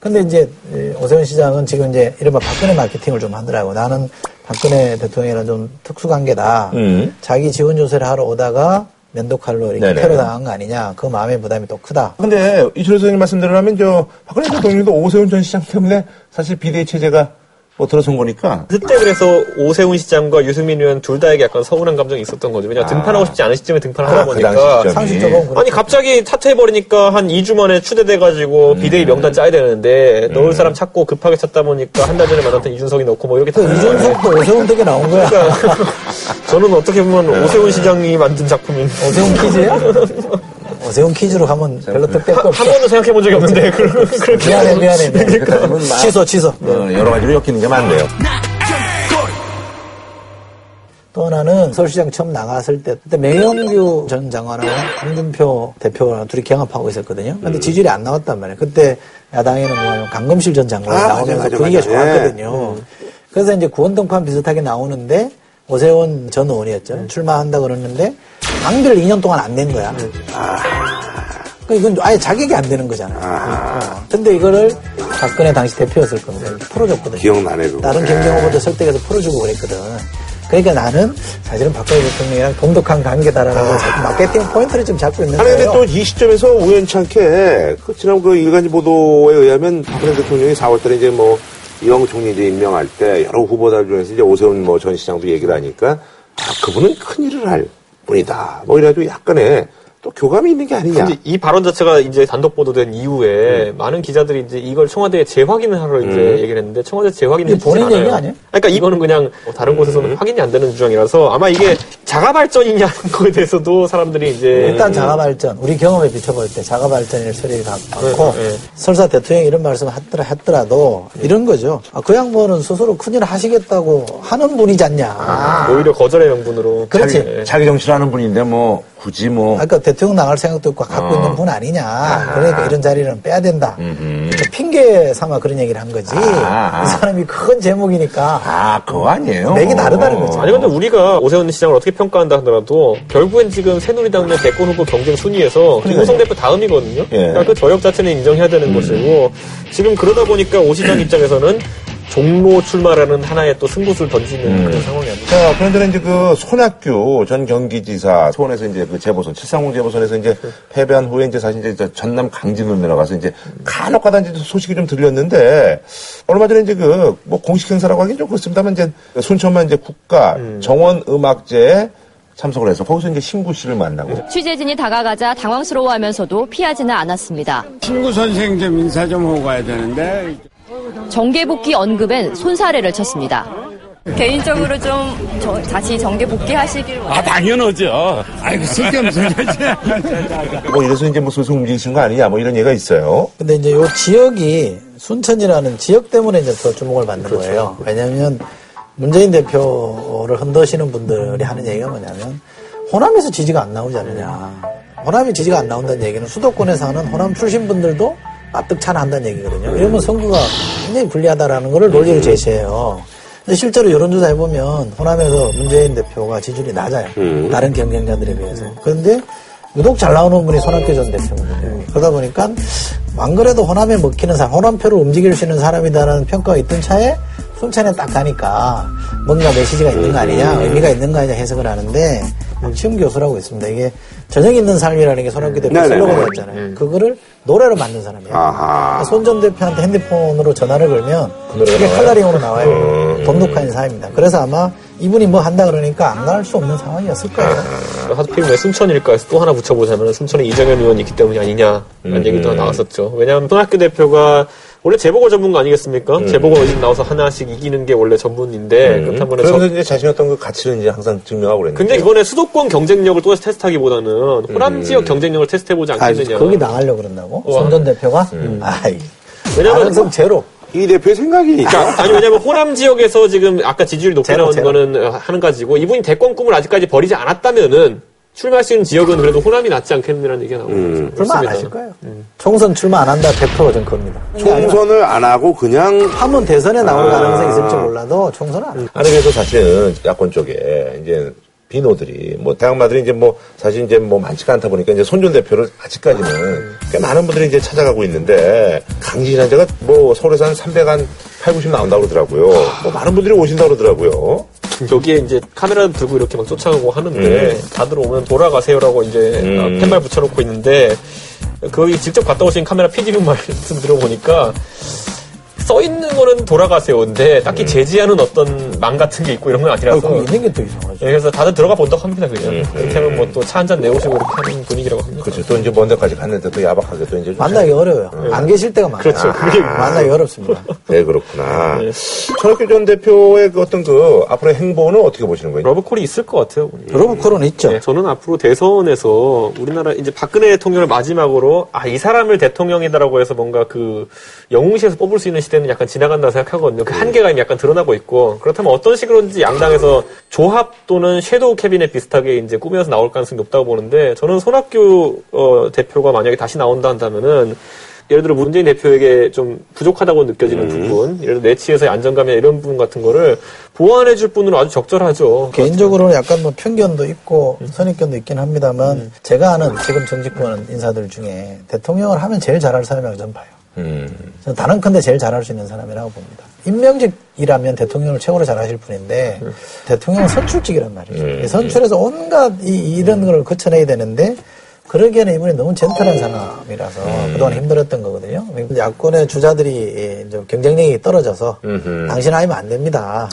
근데 이제 이 오세훈 시장은 지금 이제 이른바 박근혜 마케팅을 좀 하더라고. 나는 박근혜 대통령이랑 좀 특수관계다. 음. 자기 지원 조사를 하러 오다가 면도칼로 이렇게. 테러 당한 거 아니냐. 그 마음의 부담이 또 크다. 근데 이철호 선생님 말씀대로라면 저 박근혜 대통령도 오세훈 전 시장 때문에 사실 비대위 체제가 뭐 들어선 거니까 그때 그래서 오세훈 시장과 유승민 의원 둘 다에게 약간 서운한 감정이 있었던 거죠. 왜냐 면 등판하고 싶지 않은 시점에 등판을 하다 그 보니까. 시점이. 상식적으로 그렇죠. 아니 갑자기 사퇴해버리니까 한 2주 만에 추대돼가지고 비대위 명단 짜야 되는데 넣을 사람 찾고 급하게 찾다 보니까 한 달 전에 만났던 이준석이 넣고 뭐 이렇게 그다 됐는데 이준석도 오세훈 덕에 나온 거야. 저는 어떻게 보면 오세훈 시장이 만든 작품인 오세훈 퀴즈야? 오세훈 퀴즈로 가면 별로 뜻밖에 한, 없어. 한 번도 생각해 본 적이 없는데 그런 그렇게 미안해, 미안해, 미안해. 그러니까 취소, 취소. 어, 여러 가지로 엮이는 게 많네요. 또 하나는 서울시장 처음 나갔을 때, 그때 명영규 전 장관하고 홍준표 대표랑 둘이 경합하고 있었거든요. 근데 지지율이 안 나왔단 말이에요. 그때 야당에는 뭐 강금실 전 장관이 아, 나오면서 맞아, 맞아, 분위기가 맞아. 좋았거든요. 그래서 이제 구원등판 비슷하게 나오는데 오세훈 전 의원이었죠. 출마한다 그러는데 당비를 2년 동안 안 낸 거야. 그 이건 아예 자격이 안 되는 거잖아. 어. 근데 이거를 박근혜 당시 대표였을 겁니다. 풀어줬거든요. 기억나네, 그거. 다른 네. 경쟁 후보들 설득해서 풀어주고 그랬거든. 그러니까 나는 사실은 박근혜 대통령이랑 동독한 관계다라는 걸 자꾸 마케팅 포인트를 좀 잡고 있는 아니 근데 거예요. 또이 시점에서 우연찮게 그 지난 그 일간지 보도에 의하면 박근혜 대통령이 4월달에 이제 뭐 이왕 총리 이제 임명할 때 여러 후보들 중에서 이제 오세훈 뭐 전 시장도 얘기를 하니까 아 그분은 큰 일을 할 분이다. 뭐 이래가지고 약간의 또 교감이 있는 게 아니냐. 근데 이 발언 자체가 이제 단독 보도된 이후에 음. 많은 기자들이 이제 이걸 청와대에 재확인을 하러 이제 얘기를 했는데 청와대 재확인을 본인. 얘기 아니에요? 그러니까 이거는 그냥 뭐 다른 곳에서는 확인이 안 되는 주장이라서 아마 이게 자가 발전이냐는 거에 대해서도 사람들이 이제 일단 자가 발전, 우리 경험에 비춰볼 때 자가 발전일 소리가 많고, 네, 네. 설사 대통령이 이런 말씀 하더라, 했더라도 이런 거죠. 아, 그 양반은 스스로 큰일 하시겠다고 하는 분이지 않냐. 오히려 거절의 명분으로 그렇지. 자기- 자기 정치라는 분인데 뭐 굳이 뭐 아까 대통령 나갈 생각도 있고 갖고 있는 분 아니냐. 그러니까 이런 자리는 빼야 된다. 그러니까 핑계 삼아 그런 얘기를 한 거지. 아. 이 사람이 큰 제목이니까 아, 그거 아니에요. 맥이 다르다는 거죠. 아니 근데 우리가 오세훈 시장을 어떻게 평가한다 하더라도 결국엔 지금 새누리당 내 대권 후보 경쟁 순위에서 김무성 대표 다음이거든요. 예. 그러니까 그 저력 자체는 인정해야 되는 것이고 지금 그러다 보니까 오 시장 입장에서는 종로 출마라는 하나의 또 승부수를 던지는 그런 상황이 아닙니까? 자, 그런데 이제 그 손학규 전 경기지사 소원에서 이제 그 재보선, 730 재보선에서 이제 패배한 후에 이제 사실 이제 저 전남 강진으로 내려가서 이제 간혹 가다 이제 소식이 좀 들렸는데 얼마 전에 이제 그 뭐 공식 행사라고 하긴 좀 그렇습니다만 이제 순천만 이제 국가 정원 음악제에 참석을 해서 거기서 이제 신구 씨를 만나고 취재진이 다가가자 당황스러워하면서도 피하지는 않았습니다. 친구 선생 좀 인사 좀 하고 가야 되는데 정계 복귀 언급엔 손사래를 쳤습니다. 개인적으로 좀 저- 다시 정계 복귀하시길 아 당연하죠. 아이고 쓸데없는 소리 하지. 뭐 이래서 이제 뭐 슬슬 움직이시는 거 아니냐 뭐 이런 얘기가 있어요. 근데 이제 요 지역이 순천이라는 지역 때문에 이제 더 주목을 받는 거예요. 왜냐하면 문재인 대표를 흔드시는 분들이 하는 얘기가 뭐냐면 호남에서 지지가 안 나오지 않느냐. 호남이 지지가 안 나온다는 얘기는 수도권에 사는 호남 출신 분들도 납득차나 한다는 얘기거든요. 이러면 선거가 굉장히 불리하다라는 것을 논리로 제시해요. 근데 실제로 여론조사 해보면 호남에서 문재인 대표가 지지율이 낮아요. 다른 경쟁자들에 비해서. 그런데 유독 잘 나오는 분이 손학규 전 대표거든요. 그러다 보니까 안 그래도 호남에 먹히는 사람, 호남표를 움직일 수 있는 사람이다라는 평가가 있던 차에 순천에 딱 가니까 뭔가 메시지가 있는 거 아니냐, 의미가 있는 거 아니냐 해석을 하는데 박시훈 교수라고 있습니다. 이게 저녁 있는 삶이라는 게 손학규 대표 네네네. 슬로건이었잖아요. 그거를 노래로 만든 사람이에요. 아하. 손전 대표한테 핸드폰으로 전화를 걸면 그게 칼라링으로 나와요. 돈독한 사입니다. 그래서 아마 이분이 뭐 한다 그러니까 안 갈 수 없는 상황이었을 거예요. 하필 왜 순천일까 해서 또 하나 붙여보자면 순천에 이정현 의원이 있기 때문이 아니냐라는 얘기도 나왔었죠. 왜냐하면 손학규 대표가 원래 재보궐 전문가 아니겠습니까? 재보궐 의진 나와서 하나씩 이기는 게 원래 전문인데 그렇다면 저- 그러면서 이제 자신의 어떤 그 가치를 이제 항상 증명하고 그랬는데. 근데 이번에 수도권 경쟁력을 또 테스트하기보다는 호남 지역 경쟁력을 테스트해보지 아, 않겠느냐. 거기 나가려고 그런다고? 와. 손전 대표가? 아이. 왜냐면 가능성 제로. 이 대표의 생각이니까. 그러니까 아니 왜냐면 호남 지역에서 지금 아까 지지율이 높게 제로, 제로. 거는 하는 가지고 이분이 대권 꿈을 아직까지 버리지 않았다면은 출마할 수 있는 지역은 그래도 호남이 낫지 않겠느냐는 얘기가 나오고 출마 있죠. 안. 하실 거예요. 총선 출마 안 한다 100%전 겁니다. 총선을 안 하고 그냥 한 번 대선에 나올 가능성이 있을지 몰라도 총선은 안 해요. 아니 그래서 사실은 야권 쪽에 이제 비노들이 뭐 대학마들이 이제 뭐 사실 이제 뭐 많지가 않다 보니까 이제 손준 대표를 아직까지는 꽤 많은 분들이 이제 찾아가고 있는데 강진한 데가 뭐 서울에서 한 300, 한 8, 90 나온다고 그러더라고요. 뭐 많은 분들이 오신다고 그러더라고요. 여기에 이제 카메라 들고 이렇게 막 쫓아가고 하는데 다들 오면 돌아가세요라고 이제 음. 팻말 붙여놓고 있는데 거기 직접 갔다 오신 카메라 PD분 말씀 들어보니까 써 있는 거는 돌아가세요인데 딱히 제지하는 어떤 망 같은 게 있고 이런 건 아, 아니라서 그거 있는 게또 이상하죠. 예, 그래서 다들 들어가 본다고 합니다 그냥 음, 그렇게 하면 뭐 또 차 한 잔 내오시고 이렇게 하는 분위기라고 합니다 그렇죠. 또 이제 먼 데까지 갔는데 또 야박하게 또 이제 좀 만나기 어려워요. 안 계실 때가 많아요. 그렇죠. 그게 만나기 어렵습니다. 네, 그렇구나. 손학규 전 대표의 그 어떤 그 앞으로의 행보는 어떻게 보시는 거예요? 러브콜이 있을 것 같아요 러브콜은 있죠. 네, 저는 앞으로 대선에서 우리나라 이제 박근혜 대통령을 마지막으로 아 이 사람을 대통령이다라고 해서 뭔가 그 영웅시에서 뽑을 수 있는 시대는 약간 지나간다 생각하거든요. 그 한계가 이미 약간 드러나고 있고 그렇다면 어떤 식으로든지 양당에서 조합 또는 섀도우 캐비넷 비슷하게 이제 꾸며서 나올 가능성이 높다고 보는데 저는 손학규 어, 대표가 만약에 다시 나온다 한다면은 예를 들어 문재인 대표에게 좀 부족하다고 느껴지는 부분, 예를 들어 내치에서의 안정감이나 이런 부분 같은 거를 보완해 줄 분으로 아주 적절하죠. 개인적으로는 약간 뭐 편견도 있고 선입견도 있긴 합니다만 제가 아는 지금 정치권 인사들 중에 대통령을 하면 제일 잘할 사람이라고 저는 봐요. 음. 저는 단언컨대 제일 잘할 수 있는 사람이라고 봅니다. 임명직이라면 대통령을 최고로 잘하실 분인데 대통령은 선출직이란 말이죠. 이 선출해서 온갖 이, 이런 걸 거쳐내야 되는데 그러기에는 이분이 너무 젠틀한 사람이라서 그동안 힘들었던 거거든요. 야권의 주자들이 이제 경쟁력이 떨어져서 당신 아니면 안 됩니다.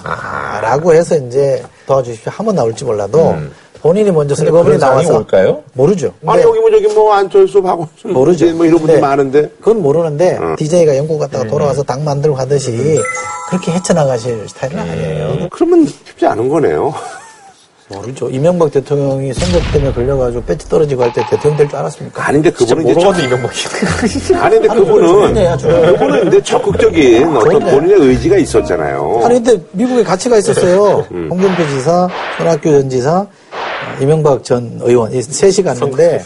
라고 해서 이제 도와주십시오 하면 나올지 몰라도 본인이 먼저 상황이 나와서 올까요? 모르죠. 아니 여기 뭐 저기 뭐 안철수 박원순 모르죠. 뭐 이런 분들 네. 많은데 그건 모르는데 DJ가 영국 갔다가 돌아와서 당 만들고 하듯이 그렇게 헤쳐나가실 스타일은 아니에요. 그러면 쉽지 않은 거네요. 모르죠. 이명박 대통령이 선거 때문에 걸려가지고 배지 떨어지고 할 때 대통령 될 줄 알았습니까? 아닌데 그분은 이제 가도 이명박이. 아닌데 그분은. 그분은 근데 적극적인 어떤 좋은데. 본인의 의지가 있었잖아요. 아니 근데 미국에 같이 가 있었어요. 홍준표 지사, 손학규 전 지사, 어, 이명박 전 의원 이 셋이 갔는데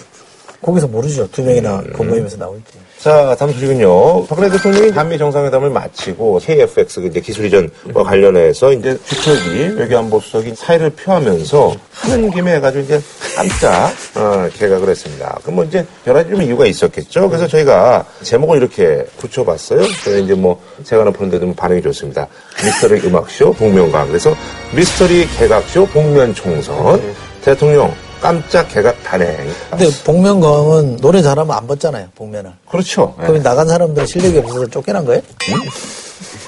거기서 모르죠. 두 명이나 건모이면서 나올지. 자, 다음 소식은요. 박근혜 대통령이 한미 정상회담을 마치고 KFX 그 이제 기술 이전과 관련해서 이제 주철기 외교안보 수석이 사의를 표하면서 하는 김에 해가지고 이제 깜짝 어, 개각을 했습니다. 그럼 뭐 이제 여러 가지 좀 이유가 있었겠죠. 그래서 저희가 제목을 이렇게 붙여봤어요. 그래서 이제 뭐 제가 푸는데도 뭐 반응이 좋습니다. 미스터리 음악쇼 복면가. 그래서 미스터리 개각쇼 복면 총선 대통령 깜짝 개각 단행. 근데 복면가왕은 노래 잘하면 안 벗잖아요. 복면을. 그렇죠. 네. 그럼 나간 사람들은 실력이 없어서 쫓겨난 거예요?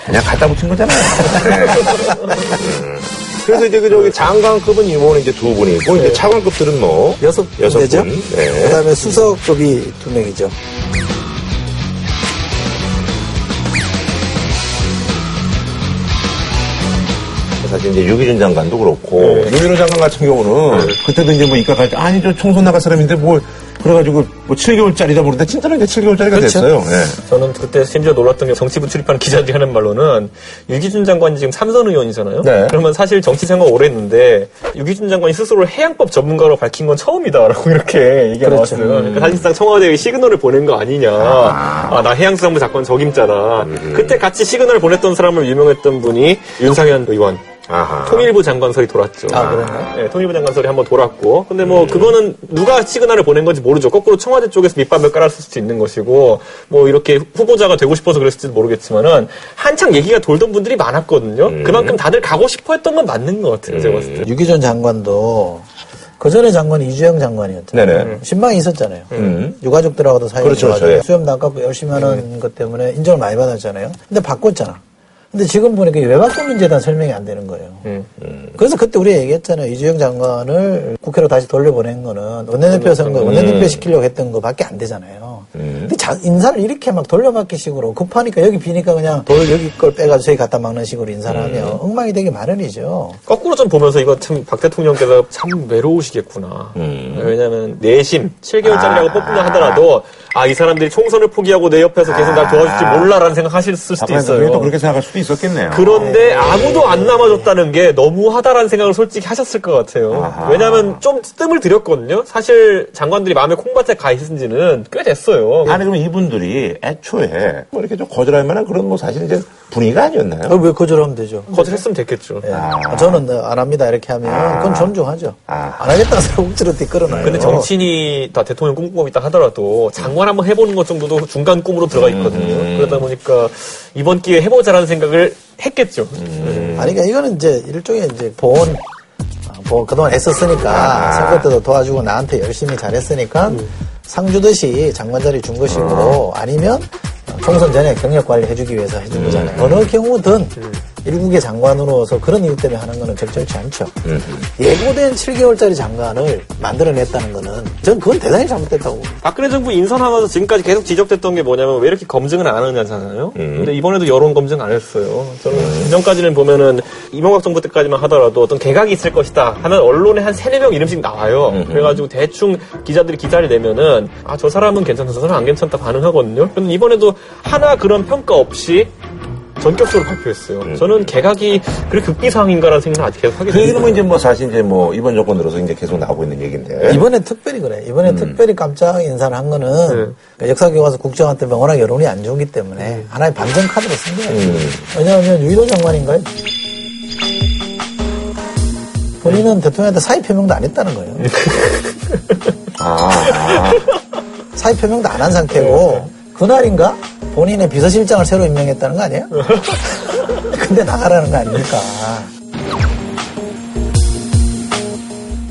그냥 갖다 붙인 거잖아요. 음. 그래서 이제 그 저기 장관급은 임원은 이제 두 분이고 이제 차관급들은 뭐 여섯 여섯. 분. 네. 그다음에 수석급이 두 명이죠. 이제 유기준 장관도 그렇고 네. 유기준 장관 같은 경우는 그때도 이제 뭐 입각할 때 아니 저 총선 나갈 사람인데 뭐 그래가지고 뭐 7개월짜리다 모르는데 진짜로 이제 7개월짜리가 그렇죠. 됐어요. 예. 저는 그때 심지어 놀랐던 게 정치부 출입하는 기자들이 하는 말로는 유기준 장관이 지금 삼선 의원이잖아요. 네. 그러면 사실 정치 생활 오래 했는데 유기준 장관이 스스로 해양법 전문가로 밝힌 건 처음이다라고 이렇게 얘기가 그렇죠. 나왔어요. 그러니까 사실상 청와대에 시그널을 보낸 거 아니냐. 아, 나 해양수산부 사건 적임자다. 그때 같이 시그널을 보냈던 사람으로 유명했던 분이 윤상현 의원. 아하. 통일부 장관설이 돌았죠. 아, 그런가요? 네, 통일부 장관설이 한번 돌았고. 근데 뭐, 그거는 누가 시그널을 보낸 건지 모르죠. 거꾸로 청와대 쪽에서 밑밥을 깔았을 수도 있는 것이고, 뭐, 이렇게 후보자가 되고 싶어서 그랬을지도 모르겠지만은, 한창 얘기가 돌던 분들이 많았거든요. 그만큼 다들 가고 싶어 했던 건 맞는 것 같아요, 제가 봤을 때. 유기전 장관도 그 전에 장관이 이주영 장관이었잖아요. 네네. 신망이 있었잖아요. 음. 유가족들하고도 사이가 그렇죠, 좋아지고 그렇죠. 예. 수염도 안 깎고 열심히 하는 것 때문에 인정을 많이 받았잖아요. 근데 바꿨잖아. 근데 지금 보니까 왜 바꿨는지에 대한 설명이 안 되는 거예요. 음. 그래서 그때 우리가 얘기했잖아요. 이주영 장관을 국회로 다시 돌려보낸 거는 원내대표 선거, 원내대표 시키려고 했던 거밖에 안 되잖아요. 근데 자- 인사를 이렇게 막 돌려막기 식으로 급하니까 여기 비니까 그냥 돌 여기 걸 빼가지고 저기 갖다 막는 식으로 인사를 하면 엉망이 되기 마련이죠. 거꾸로 좀 보면서 이거 참 박 대통령께서 참 외로우시겠구나. 왜냐하면 내심 7개월짜리라고 뽑는다 하더라도 아 이 사람들이 총선을 포기하고 내 옆에서 계속 날 도와줄지 몰라라는 생각하실 수도 있어요. 또 그렇게 생각할 수도 있었겠네요. 그런데 아무도 안 남아줬다는 게 너무하다라는 생각을 솔직히 하셨을 것 같아요. 아하. 왜냐하면 좀 뜸을 들였거든요. 사실 장관들이 마음에 콩밭에 가 있은 지는 꽤 됐어요. 아니 그러면 이분들이 애초에 뭐 이렇게 좀 거절할 만한 그런 뭐 사실 이제 분위기가 아니었나요? 어, 왜 거절하면 되죠? 거절했으면 됐겠죠. 예. 저는 안 합니다 이렇게 하면 그건 존중하죠. 아. 안 하겠다는 사람 억지로 끌어놔요. 근데 정치인이 다 대통령 꿈꾸고 있다 하더라도 장관 한번 해보는 것 정도도 중간 꿈으로 들어가 있거든요. 그러다 보니까 이번 기회에 해보자라는 생각을 했겠죠. 아니 그러니까 이거는 이제 일종의 이제 보온 아, 뭐 그동안 애썼으니까 선거 때도 도와주고 나한테 열심히 잘했으니까 상 주듯이 장관 자리 준 것이고 아니면 총선 전에 경력 관리 해주기 위해서 해준 거잖아요. 어느 경우든 일국의 장관으로서 그런 이유 때문에 하는 거는 적절치 않죠. 예고된 7개월짜리 장관을 만들어냈다는 거는 전 그건 대단히 잘못됐다고. 박근혜 정부 인선하면서 지금까지 계속 지적됐던 게 뭐냐면 왜 이렇게 검증을 안 하느냐잖아요. 근데 이번에도 여론 검증 안 했어요. 저는 이전까지는 보면은 이명박 정부 때까지만 하더라도 어떤 개각이 있을 것이다 하면 언론에 한 세네 명 이름씩 나와요. 그래가지고 대충 기자들이 기사를 내면은 아 저 사람은 괜찮다 저 사람은 안 괜찮다 반응하거든요. 근데 이번에도 하나 그런 평가 없이 전격적으로 발표했어요. 저는 개각이 그렇게 극비사항인가라는 생각을 아직 계속 하게 그 얘기는 뭐 됩니다. 이제 뭐 사실 이제 뭐 이번 정권 들어서 이제 계속 나오고 있는 얘기인데. 이번에 특별히 그래. 이번에 특별히 깜짝 인사를 한 거는 그러니까 역사교과서 때문에 워낙 여론이 안 좋기 때문에 하나의 반전 카드로 쓴 거예요. 왜냐하면 유일호 장관인가요? 본인은 대통령한테 사의 표명도 안 했다는 거예요. 아, 사의 표명도 안 한 상태고 그날인가 본인의 비서실장을 새로 임명했다는 거 아니에요? 근데 나가라는 거 아닙니까?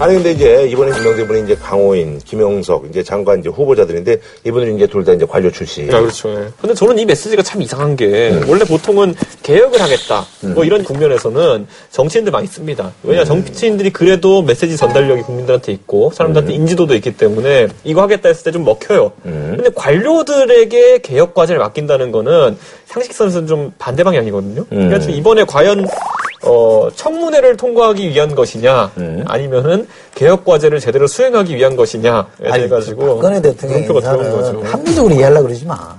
아니 근데 이제 이번에 임명된 분이 이제 강호인, 김영석 이제 장관 이제 후보자들인데 이분들이 이제 둘 다 이제 관료 출신. 아, 그렇죠. 예. 근데 저는 이 메시지가 참 이상한 게 원래 보통은 개혁을 하겠다 뭐 이런 국면에서는 정치인들 많이 씁니다. 왜냐 정치인들이 그래도 메시지 전달력이 국민들한테 있고 사람들한테 인지도도 있기 때문에 이거 하겠다 했을 때 좀 먹혀요. 근데 관료들에게 개혁 과제를 맡긴다는 거는 상식선에서는 좀 반대 방향이거든요. 그래서 이번에 과연 어, 청문회를 통과하기 위한 것이냐, 아니면은 개혁 과제를 제대로 수행하기 위한 것이냐에 대해 가지고 박근혜 대통령 인사는 거죠. 합리적으로 이해하려고 그러지 마.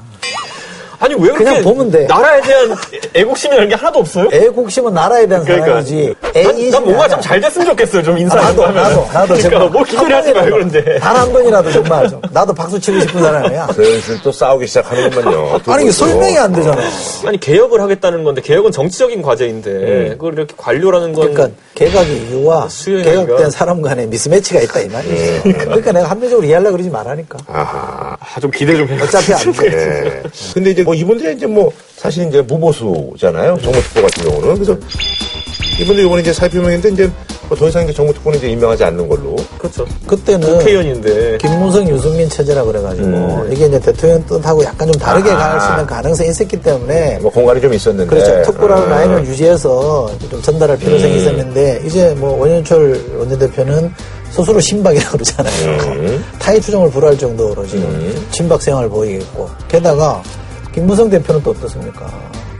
아니 왜 그렇게 그냥 보면 돼. 나라에 대한 애국심이라는 게 하나도 없어요? 애국심은 나라에 대한 그러니까. 사랑이지. 난, 난 뭔가. 좀 잘 됐으면 좋겠어요. 좀 아, 인사하는 나도, 거 하면. 나도, 나도. 그러니까 뭐 기대를 하지 말고 그런데. 단 한 번이라도 정말 좀. 나도 박수 치고 싶은 사람이야. 슬슬 또 싸우기 시작하는군요. 두 아니, 이게. 설명이 안 되잖아. 아니 개혁을 하겠다는 건데 개혁은 정치적인 과제인데 그걸 이렇게 관료라는 건 그러니까 개각의 이유와 개각된 사람 간에 미스매치가 있다 이 말이지. 그러니까 내가 합리적으로 이해하려고 그러지 말라니까. 아하. 아, 좀 기대 좀 해. 어차피 안 돼. 예. 근데 이제 뭐 이분들이 이제 뭐 사실 이제 무보수잖아요. 정무특보 같은 경우는. 그래서 이분들 이번에 이제 사회표명인데 이제 뭐 더 이상 이제 정무특보는 이제 임명하지 않는 걸로. 그렇죠. 그때는 국회의원인데 김무성, 유승민 체제라 그래가지고 음. 이게 이제 대통령 뜻하고 약간 좀 다르게 아. 갈수 있는 가능성이 있었기 때문에 뭐 공간이 좀 있었는데. 그렇죠. 특보라는 아. 라인을 유지해서 좀 전달할 필요성이 음. 있었는데 이제 뭐 원현철 원내대표는 스스로 신박이라고 그러잖아요. 음. 타의 추정을 불허할 정도로 지금 친박 생활을 보이겠고 게다가 김무성 대표는 또 어떻습니까?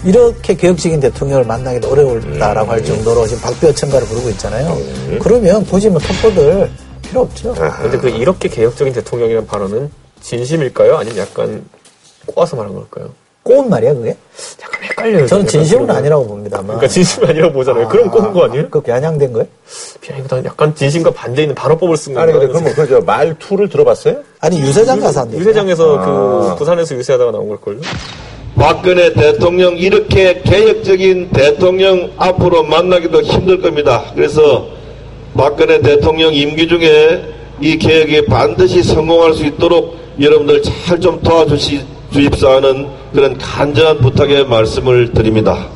이렇게 개혁적인 대통령을 만나기도 어려울다라고 음. 할 정도로 지금 박비어 청가를 부르고 있잖아요. 그러면 굳이 뭐 특보들 필요 없죠. 근데 그 이렇게 개혁적인 대통령이라는 발언은 진심일까요? 아니면 약간 꼬아서 말한 걸까요? 꼬운 말이야 그게? 약간 헷갈려요. 저는 약간 진심은. 아니라고 봅니다만. 그러니까 진심이 아니라고 보잖아요. 그럼 꼬은 거 아니에요? 그 겨냥된 거예요? 비아니보다 약간 진심과 반대 있는 반어법을 쓴 아니, 건가요? 근데 그럼 그 말투를 들어봤어요? 아니 유세장 한 유세장에서 아. 그 부산에서 유세하다가 나온 걸걸요? 박근혜 대통령 이렇게 개혁적인 대통령 앞으로 만나기도 힘들 겁니다. 그래서 박근혜 대통령 임기 중에 이 개혁이 반드시 성공할 수 있도록 여러분들 잘 좀 도와주 십사 하는 그런 간절한 부탁의 말씀을 드립니다.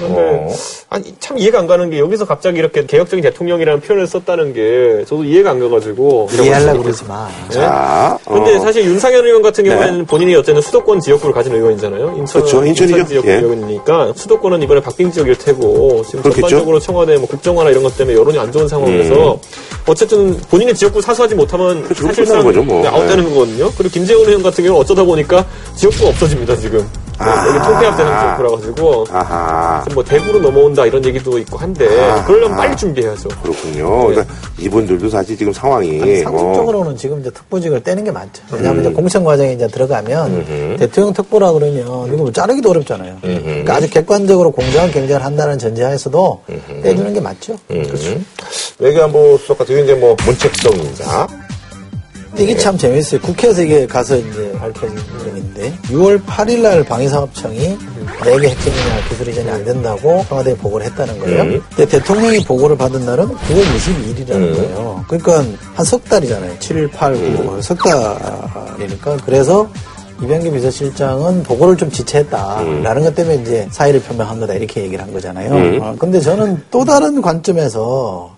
근데 아니 참 이해가 안 가는 게 여기서 갑자기 이렇게 개혁적인 대통령이라는 표현을 썼다는 게 저도 이해가 안 가가지고 이해하려고 그러지 마. 자, 근데 어, 사실 윤상현 의원 같은 경우에는 본인이 어쨌든 수도권 지역구를 가진 의원이잖아요. 인천, 그렇죠. 인천 지역구 예. 의원이니까 수도권은 이번에 박빙 지역일 테고 지금 그렇겠죠. 전반적으로 청와대 뭐 국정화나 이런 것 때문에 여론이 안 좋은 상황에서 어쨌든 본인의 지역구 사수하지 못하면 그렇죠. 사실상 거죠, 뭐. 네, 아웃되는 거거든요. 그리고 김재원 의원 같은 경우는 어쩌다 보니까 지역구가 없어집니다 지금. 아. 여기 통폐합 되는 지역구라 가지고 아하. 뭐 대구로 넘어온다 이런 얘기도 있고 한데 아. 그러려면 빨리 준비해야죠. 그렇군요. 그러니까 이분들도 사실 지금 상황이 아니, 어, 상식적으로는 지금 이제 특보직을 떼는 게 맞죠. 왜냐하면 이제 공천 과정에 이제 들어가면 대통령 특보라 그러면 이거 뭐 자르기도 어렵잖아요. 그러니까 아주 객관적으로 공정한 경쟁을 한다는 전제하에서도 떼주는 게 맞죠. 그렇죠. 외교안보 수석 같은 경우 이제 뭐 문책성 인사. 이게 참 재밌어요. 국회에서 이게 가서 이제 밝혀진 일인데 6월 8일 날 방위사업청이 내게 핵심 분야 기술 이전이 안 된다고 청와대에 보고를 했다는 거예요. 근데 대통령이 보고를 받은 날은 9월 22일이라는 거예요. 그러니까 한 석 달이잖아요. 7일, 8, 9, 석 달이니까 그래서 이병기 비서실장은 보고를 좀 지체했다라는 것 때문에 이제 사의를 표명한 거다 이렇게 얘기를 한 거잖아요. 어, 근데 저는 또 다른 관점에서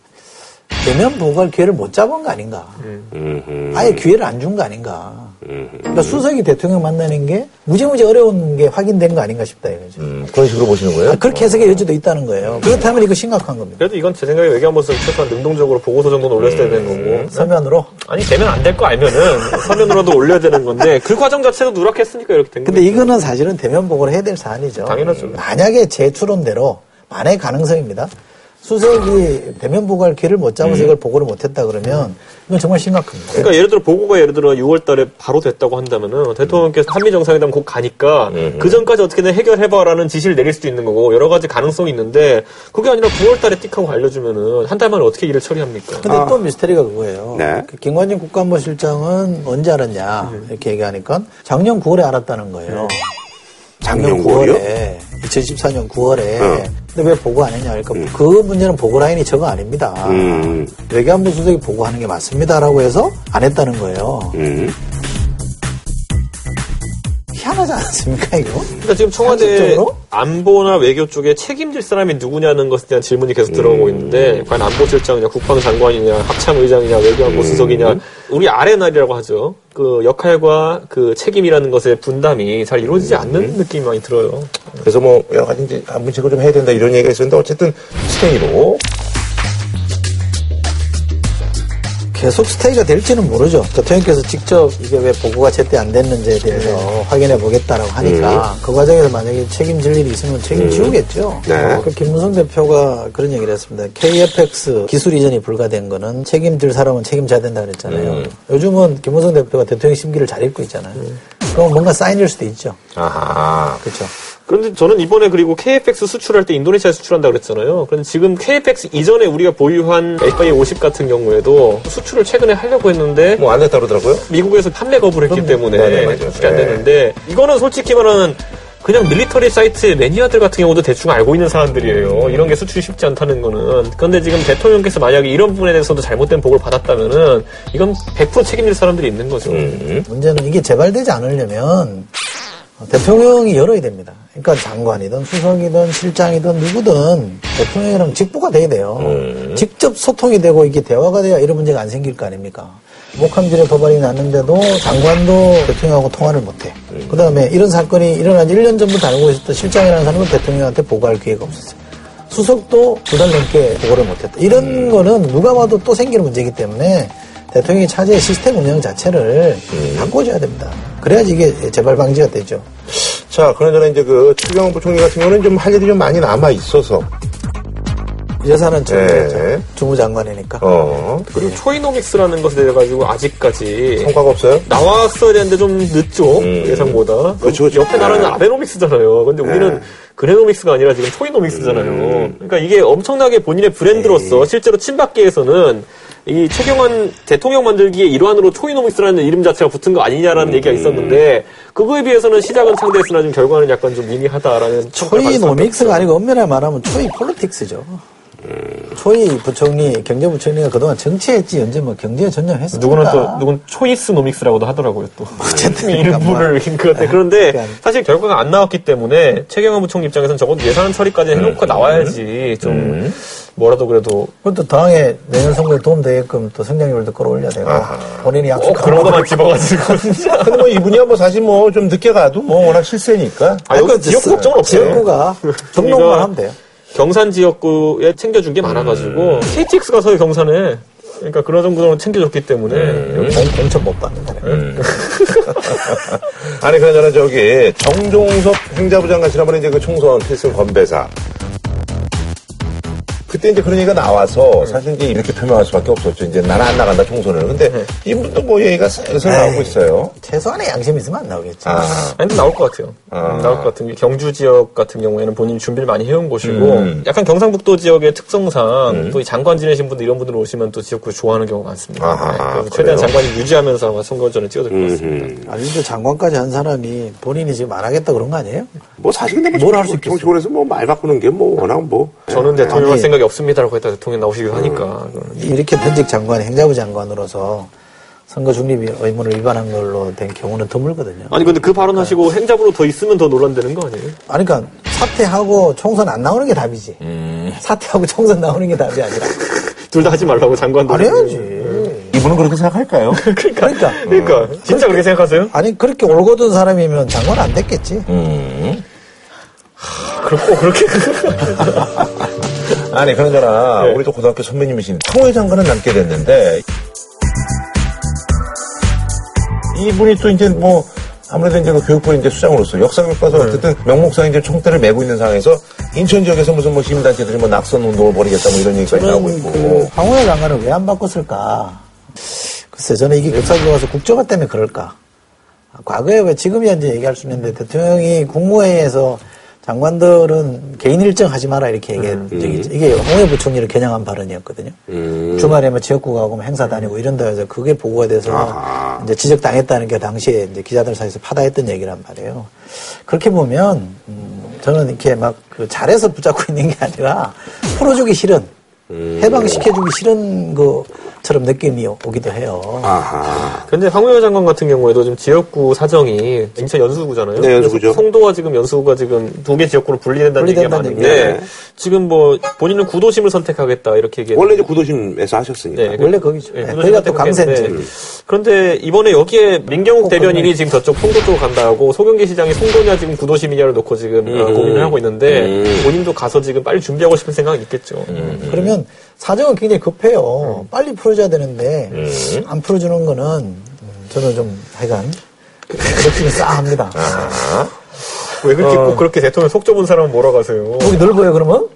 대면 보고할 기회를 못 잡은 거 아닌가. 음흠. 아예 기회를 안 준 거 아닌가. 그러니까 수석이 대통령 만나는 게 무지무지 어려운 게 확인된 거 아닌가 싶다 이거죠. 음, 그런 식으로 보시는 거예요? 아, 그렇게 해석의 여지도 있다는 거예요. 그렇다면 이거 심각한 겁니다. 그래도 이건 제 생각에 외교안보에서 최소한 능동적으로 보고서 정도는 올렸어야 되는 거고 서면으로. 아니 되면 안 될 거 알면은 서면으로도 올려야 되는 건데 그 과정 자체도 누락했으니까 이렇게 된 근데 거예요. 이거는 사실은 대면 보고를 해야 될 사안이죠. 당연하죠. 만약에 제 추론대로 만약의 가능성입니다. 수석이 대면 보고할 기회를 못 잡아서 이걸 보고를 못 했다 그러면 이건 정말 심각합니다. 그러니까 예를 들어 보고가 예를 들어 6월달에 바로 됐다고 한다면은 대통령께서 한미 정상회담 곧 가니까 그 전까지 어떻게든 해결해봐라는 지시를 내릴 수도 있는 거고 여러 가지 가능성이 있는데 그게 아니라 9월달에 띡하고 알려주면은 한 달 만에 어떻게 일을 처리합니까? 근데 또 미스터리가 그거예요. 네. 그 김관진 국가안보실장은 언제 알았냐 이렇게 얘기하니까 작년 9월에 알았다는 거예요. 작년 9월이요? 2014년 9월에. 어. 근데 왜 보고 안 했냐? 그러니까 그 문제는 보고 라인이 저거 아닙니다. 음, 외교안보 수석이 보고하는 게 맞습니다라고 해서 안 했다는 거예요. 음. 희한하지 않습니까 이거? 그러니까 지금 청와대 상식적으로? 안보나 외교 쪽에 책임질 사람이 누구냐는 것에 대한 질문이 계속 들어오고 있는데 과연 안보실장이냐 국방장관이냐 합참의장이냐 외교안보 수석이냐 우리 아래 날이라고 하죠. 그 역할과 그 책임이라는 것의 분담이 잘 이루어지지 않는 느낌이 많이 들어요. 그래서 뭐 여러 가지 이제 문책을 좀 해야 된다 이런 얘기가 있었는데 어쨌든 스테이로 계속 스테이가 될지는 모르죠. 대통령께서 직접 이게 왜 보고가 제때 안 됐는지에 대해서 확인해 보겠다라고 하니까 그 과정에서 만약에 책임질 일이 있으면 책임지우겠죠. 네. 그 김무성 대표가 그런 얘기를 했습니다. KFX 기술 이전이 불가된 거는 책임질 사람은 책임져야 된다 그랬잖아요. 요즘은 김무성 대표가 대통령 심기를 잘 읽고 있잖아요. 그럼 뭔가 사인일 수도 있죠. 아하. 그렇죠. 그런데 저는 이번에 그리고 KFX 수출할 때 인도네시아에 수출한다 그랬잖아요. 그런데 지금 KFX 이전에 우리가 보유한 HY50 같은 경우에도 수출을 최근에 하려고 했는데 뭐안 됐다 그러더라고요? 미국에서 판매 거부를 했기 때문에. 수출이 안 네. 되는데 이거는 솔직히 말하면 그냥 밀리터리 사이트의 매니아들 같은 경우도 대충 알고 있는 사람들이에요. 이런 게 수출이 쉽지 않다는 거는. 그런데 지금 대통령께서 만약에 이런 부분에 대해서도 잘못된 보고를 받았다면은 이건 100% 책임질 사람들이 있는 거죠. 문제는 이게 재발되지 않으려면 대통령이 열어야 됩니다. 그러니까 장관이든 수석이든 실장이든 누구든 대통령이랑 직보가 돼야 돼요. 직접 소통이 되고 이게 대화가 돼야 이런 문제가 안 생길 거 아닙니까? 목함질의 도발이 났는데도 장관도 대통령하고 통화를 못해. 그 다음에 이런 사건이 일어난 1년 전부터 알고 있었던 실장이라는 사람은 대통령한테 보고할 기회가 없었어요. 수석도 두 달 넘게 보고를 못했다. 이런 거는 누가 봐도 또 생기는 문제이기 때문에 대통령이 차제의 시스템 운영 자체를 바꿔줘야 됩니다. 그래야지 이게 재발 방지가 되죠. 자, 그나저나 이제 그 추경호 부총리 같은 경우는 좀 할 일이 좀 많이 남아 있어서. 예산은 정부죠. 네. 주무장관이니까. 어. 그리고 초이노믹스라는 것에 대해 가지고 아직까지 성과가 없어요? 나왔어야 되는데 좀 늦죠 예상보다. 그렇죠, 그렇죠. 옆에 나라는 네. 아베노믹스잖아요. 근데 우리는 그레노믹스가 아니라 지금 초이노믹스잖아요. 그러니까 이게 엄청나게 본인의 브랜드로서 실제로 친박계에서는 이 최경환 대통령 만들기의 일환으로 초이노믹스라는 이름 자체가 붙은 거 아니냐라는 얘기가 있었는데 그거에 비해서는 시작은 창대했으나 지금 결과는 약간 좀 미미하다라는 평가를 초이 받을 수밖에 노믹스가 없죠. 아니고 엄밀히 말하면 초이 politics죠. 초이 부총리, 경제부총리가 그동안 정치했지 언제 뭐 경제에 전념했습니까? 누구는 또 누군 초이스 노믹스라고도 하더라고요 또 어쨌든 일부를 그런데 그런데 그러니까. 사실 결과가 안 나왔기 때문에 최경환 부총리 입장에서는 적어도 예산 처리까지 해놓고 나와야지 좀 뭐라도 그래도 그것도 당에 내년 선거에 도움되게끔 또 성장률도 끌어올려야 되고 본인이 꼭 약속한 그런 거- 것만 집어가지고 근데 뭐 이분이야 뭐 사실 뭐 좀 늦게 가도 뭐 워낙 실세니까. 아, 여기 지역구 걱정은 없어요. 지역구가 등록만 하면 돼요. 경산 지역구에 챙겨준 게 많아가지고 KTX 가서 경산에 그러니까 그런 정도로 챙겨줬기 때문에 공- 공천 못 받는 거예요. 아니, 그나저나 저기 정종섭 행자부 장관 지난번에 이제 그 총선 필승 건배사. 그때 이제 그런 얘기가 나와서 사실 이제 이렇게 표명할 수밖에 없었죠. 이제 나는 안 나간다 총선을. 근데 이분도 뭐 얘기가 슬슬 나오고 있어요. 최소한의 양심이 있으면 안 나오겠죠. 아. 아니, 근데 나올 것 같아요. 아. 음, 나올 것 같은 게 경주 지역 같은 경우에는 본인이 준비를 많이 해온 곳이고 음. 약간 경상북도 지역의 특성상 또이 장관 지내신 분들 이런 분들 오시면 또 지역구를 좋아하는 경우가 많습니다. 아하, 네, 그래서 최대한 그래요? 장관이 유지하면서 아마 선거전에 뛰어들 것 같습니다. 아니, 근데 장관까지 한 사람이 본인이 지금 안 하겠다 그런 거 아니에요? 뭐 사실 근데 뭐 뭘할 수 있겠어요? 정치권에서 뭐 말 바꾸는 게 뭐 워낙 뭐 저는 대통령 할 아니. 생각이 없습니다라고 했다 대통령 나오시기도 하니까. 이렇게 현직 장관, 행자부 장관으로서 선거 중립 의무를 위반한 걸로 된 경우는 드물거든요. 아니 근데 그 발언하시고 행잡으로 더 있으면 더 논란되는 거 아니에요? 아니, 그러니까 사퇴하고 총선 안 나오는 게 답이지. 사퇴하고 총선 나오는 게 답이 아니라. 둘 다 하지 말라고 장관도. 안 해야지. 이분은 그렇게 생각할까요? 그러니까. 그러니까 진짜 그렇게 생각하세요? 아니, 그렇게 올곧은 사람이면 장관 안 됐겠지. 음. 그렇고 그렇게 아니, 그나저나 네. 우리 도 고등학교 선배님이신 통일 장관은 남게 됐는데 이분이 또 이제 뭐 아무래도 이제 그 교육부 이제 수장으로서 역사교과서 네. 어쨌든 명목상 이제 총대를 메고 있는 상황에서 인천 지역에서 무슨 뭐 시민단체들이 뭐 낙선 운동을 벌이겠다 뭐 이런 얘기까지 나오고 있고. 그 황운하 장관을 왜 안 바꿨을까? 글쎄, 저는 이게 역사교과서 국정화 때문에 그럴까? 과거에 왜 지금이야 이제 얘기할 수 있는데 대통령이 국무회의에서 장관들은 개인 일정 하지 마라 이렇게 얘기한 적이 있죠. 이게 홍해 부총리를 겨냥한 발언이었거든요. 주말에 뭐 지역구 가고 뭐 행사 다니고 이런다 해서 그게 보고가 돼서 이제 지적당했다는 게 당시에 이제 기자들 사이에서 파다했던 얘기란 말이에요. 그렇게 보면 음, 저는 이렇게 막 그 잘해서 붙잡고 있는 게 아니라 풀어주기 싫은 해방시켜주기 싫은 것 처럼 느낌이 오기도 해요. 아하. 근데 황우여 장관 같은 경우에도 지금 지역구 사정이 인천 연수구잖아요. 네, 연수구죠. 송도와 지금 연수구가 지금 두 개 지역구로 분리된다는 얘기가 분리된다는 많은데 얘기죠. 지금 뭐 본인은 구도심을 선택하겠다 이렇게 얘기했는데 원래 이제 구도심에서 하셨으니까. 네, 원래 거기죠. 네, 네, 거기가 또 강세인지. 그런데 이번에 여기에 민경욱 꼭 대변인이. 지금 저쪽 송도 쪽으로 간다고 소경기 시장이 송도냐 지금 구도심이냐를 놓고 지금 어, 고민을 하고 있는데 본인도 가서 지금 빨리 준비하고 싶은 생각이 있겠죠. 그러면 사정은 굉장히 급해요. 빨리 풀어줘야 되는데 음. 안 풀어주는 거는 음, 저는 좀 하여간 느낌이 싸합니다. 왜 그렇게 꼭 그렇게 대통령 속 좁은 사람은 몰아가세요? 목이 넓어요 그러면?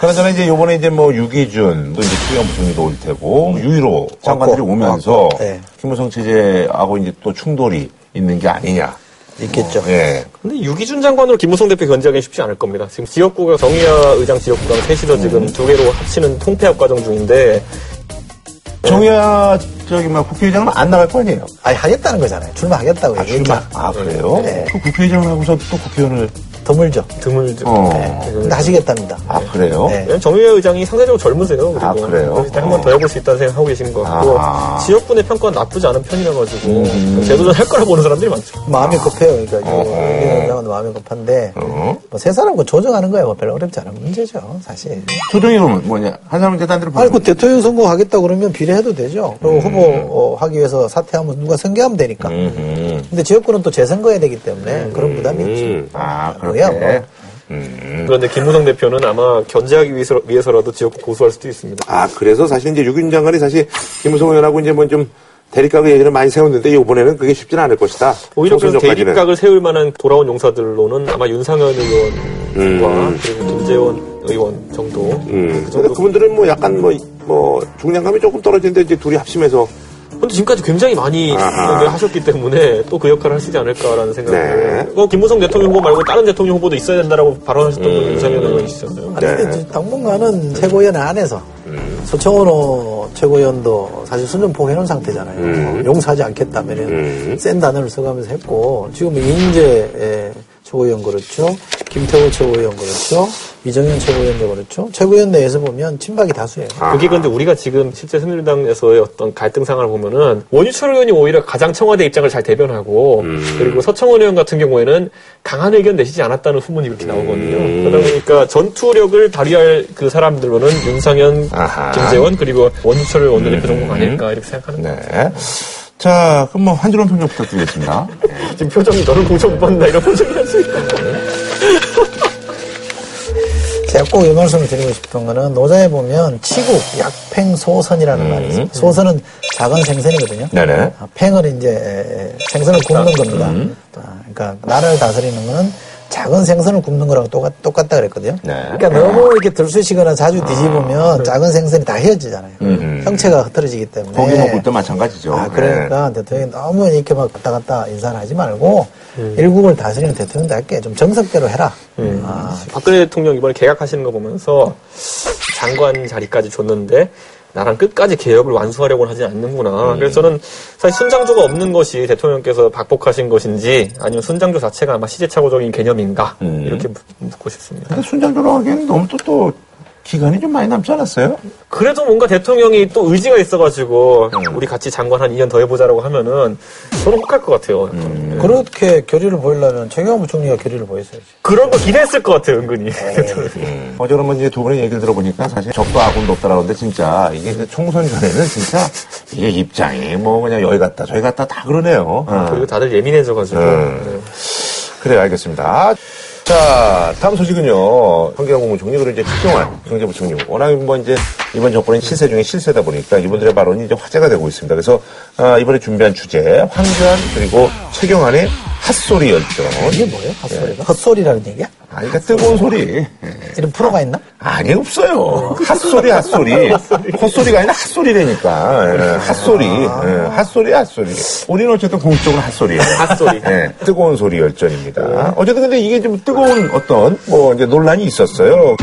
그나저나 이제 요번에 이제 뭐 유기준, 또 이제 추경 부총리도 올 테고, 유일호 장관들이 오면서, 네. 김무성 체제하고 이제 또 충돌이 있는 게 아니냐. 있겠죠. 예. 근데 유기준 장관으로 김무성 대표 견제하기는 쉽지 않을 겁니다. 지금 지역구가 정의아 의장 지역구랑 셋이서 지금 두 개로 합치는 통폐합 과정 중인데 정의아, 저기, 막 국회의장은 안 나갈 거 아니에요? 아니 하겠다는 거잖아요. 출마하겠다고 아, 얘기했죠. 출마. 아, 그래요? 네. 그 국회의장을 하고서 또 국회의원을, 드물죠. 드물 어. 네. 근데 하시겠답니다. 아, 그래요? 네. 왜냐면 정의아 의장이 상대적으로 젊으세요. 그리고 아, 그래요? 한번더 해볼 수 있다는 생각하고 계신 것 같고 아하. 지역구 내 평가는 나쁘지 않은 편이라 가지고 음. 재도전 할 거라 보는 사람들이 많죠. 마음이 급해요. 그러니까 어허. 유위원장은 마음이 급한데 어? 뭐세 사람 그 조정하는 거야 뭐 별로 어렵지 않은 문제죠 사실. 조정이 그러면 뭐냐? 한 사람한테 딴 데로 아니 그 대통령 선거 하겠다 그러면 비례해도 되죠. 그리고 후보 어, 하기 위해서 사퇴하면 누가 선거하면 되니까. 음. 근데 지역구는 또 재선거해야 되기 때문에 그런 부담이 있지. 음. 아, 뭐야, 그렇게. 뭐. 음. 그런데 김무성 대표는 아마 견제하기 위해서, 위해서라도 지역구 고수할 수도 있습니다. 아, 그래서 사실 이제 유균 장관이 사실 김무성 의원하고 이제 뭐 좀 대립각을 예전에 많이 세웠는데 이번에는 그게 쉽지는 않을 것이다. 오히려 총선전까지는. 대립각을 세울 만한 돌아온 용사들로는 아마 윤상현 의원과 음. 그리고 김재원 의원 정도. 음. 그 정도. 그분들은 뭐 약간 뭐, 뭐, 중량감이 조금 떨어지는데 이제 둘이 합심해서 근데 지금까지 굉장히 많이 아하. 하셨기 때문에 또 그 역할을 하시지 않을까라는 생각을. 네. 어, 김무성 대통령 후보 말고 다른 대통령 후보도 있어야 된다라고 발언하셨던 분 윤상현 의원이시잖아요. 아니 근데 이제 당분간은 최고위원 안에서 서청원호 최고위원도 사실 순전포 해놓은 상태잖아요. 용서하지 않겠다면 음. 센 단어를 써가면서 했고 지금 이인재 최고위원 그렇죠. 김태호 최고위원 그렇죠. 이정현 최고위원도 그렇죠. 최고위원 내에서 보면 친박이 다수예요. 그게 근데 우리가 지금 실제 새누리당에서의 어떤 갈등 상황을 보면은 원유철 의원이 오히려 가장 청와대 입장을 잘 대변하고 그리고 서청원 의원 같은 경우에는 강한 의견 내시지 않았다는 후문이 이렇게 나오거든요. 그러다 보니까 전투력을 발휘할 그 사람들로는 윤상현, 아하. 김재원 그리고 원유철 원내대표 정도가 아닐까 이렇게 생각하는 거예요. 네. 자, 그럼 뭐, 한주론 평점 부탁드리겠습니다. 지금 표정이 너는 공천 못 받는다 이런 표정이 할수 있고. 제가 꼭 이 말씀을 드리고 싶은 거는 노자에 보면 치국, 약팽, 소선이라는 말이 있어요. 소선은 작은 생선이거든요. 네네. 아, 팽을 이제 생선을 굽는 겁니다. 아, 그러니까 나라를 다스리는 거는 작은 생선을 굽는 거라고 똑같, 똑같다 그랬거든요. 네. 그러니까 너무 이렇게 들쑤시거나 자주 뒤집으면 작은 생선이 다 헤어지잖아요. 형체가 흐트러지기 때문에. 고기 먹을 때 마찬가지죠. 아, 그러니까 대통령이 너무 이렇게 막 갔다 갔다 인사를 하지 말고 일국을 다스리는 대통령답게 좀 정석대로 해라. 아, 박근혜 대통령 이번에 개각하시는 거 보면서 장관 자리까지 줬는데 나랑 끝까지 개혁을 완수하려고는 하지 않는구나. 그래서 저는 사실 순장조가 없는 것이 대통령께서 박복하신 것인지 아니면 순장조 자체가 아마 시제착오적인 개념인가 이렇게 묻- 묻고 싶습니다. 근데 순장조로 하기에는 너무 또, 또, 기간이 좀 많이 남지 않았어요? 그래도 뭔가 대통령이 또 의지가 있어가지고 우리 같이 장관 한 2년 더 해보자라고 하면은 저는 혹할 것 같아요. 예. 그렇게 결의를 보이려면 최경환 부총리가 결의를 보였어야지. 그런 거 기대했을 것 같아요, 은근히. 어제 그러면 이제 두 분의 얘기를 들어보니까 사실 적도 아군도 없다라는데 진짜 이게 그 총선 전에는 진짜 이게 입장이 뭐 그냥 여기 갔다 저기 갔다 다 그러네요. 어. 그리고 다들 예민해져가지고. 음. 네. 그래 알겠습니다. 자, 다음 소식은요. 환경 국무총리 그리고 이제 최경환 경제부총리. 워낙 뭐 이제 이번 정권은 실세 중에 실세다 보니까 이분들의 발언이 이제 화제가 되고 있습니다. 그래서 아, 이번에 준비한 주제 황교안 그리고 최경환의 핫소리 열전. 이게 뭐예요? 헛소리가? 헛소리라는 얘기야? 아, 그러니까 뜨거운 소리. 이런 프로가 있나? 아니 없어요. 핫소리 핫소리. 헛소리가 아니라 핫소리라니까. 예, 핫소리. 예, 핫소리 핫소리. 우리는 어쨌든 공식적으로 핫소리예요. 핫소리. 예, 뜨거운 소리 열전입니다. 어쨌든 근데 이게 좀 뜨거운 어떤 뭐 이제 논란이 있었어요.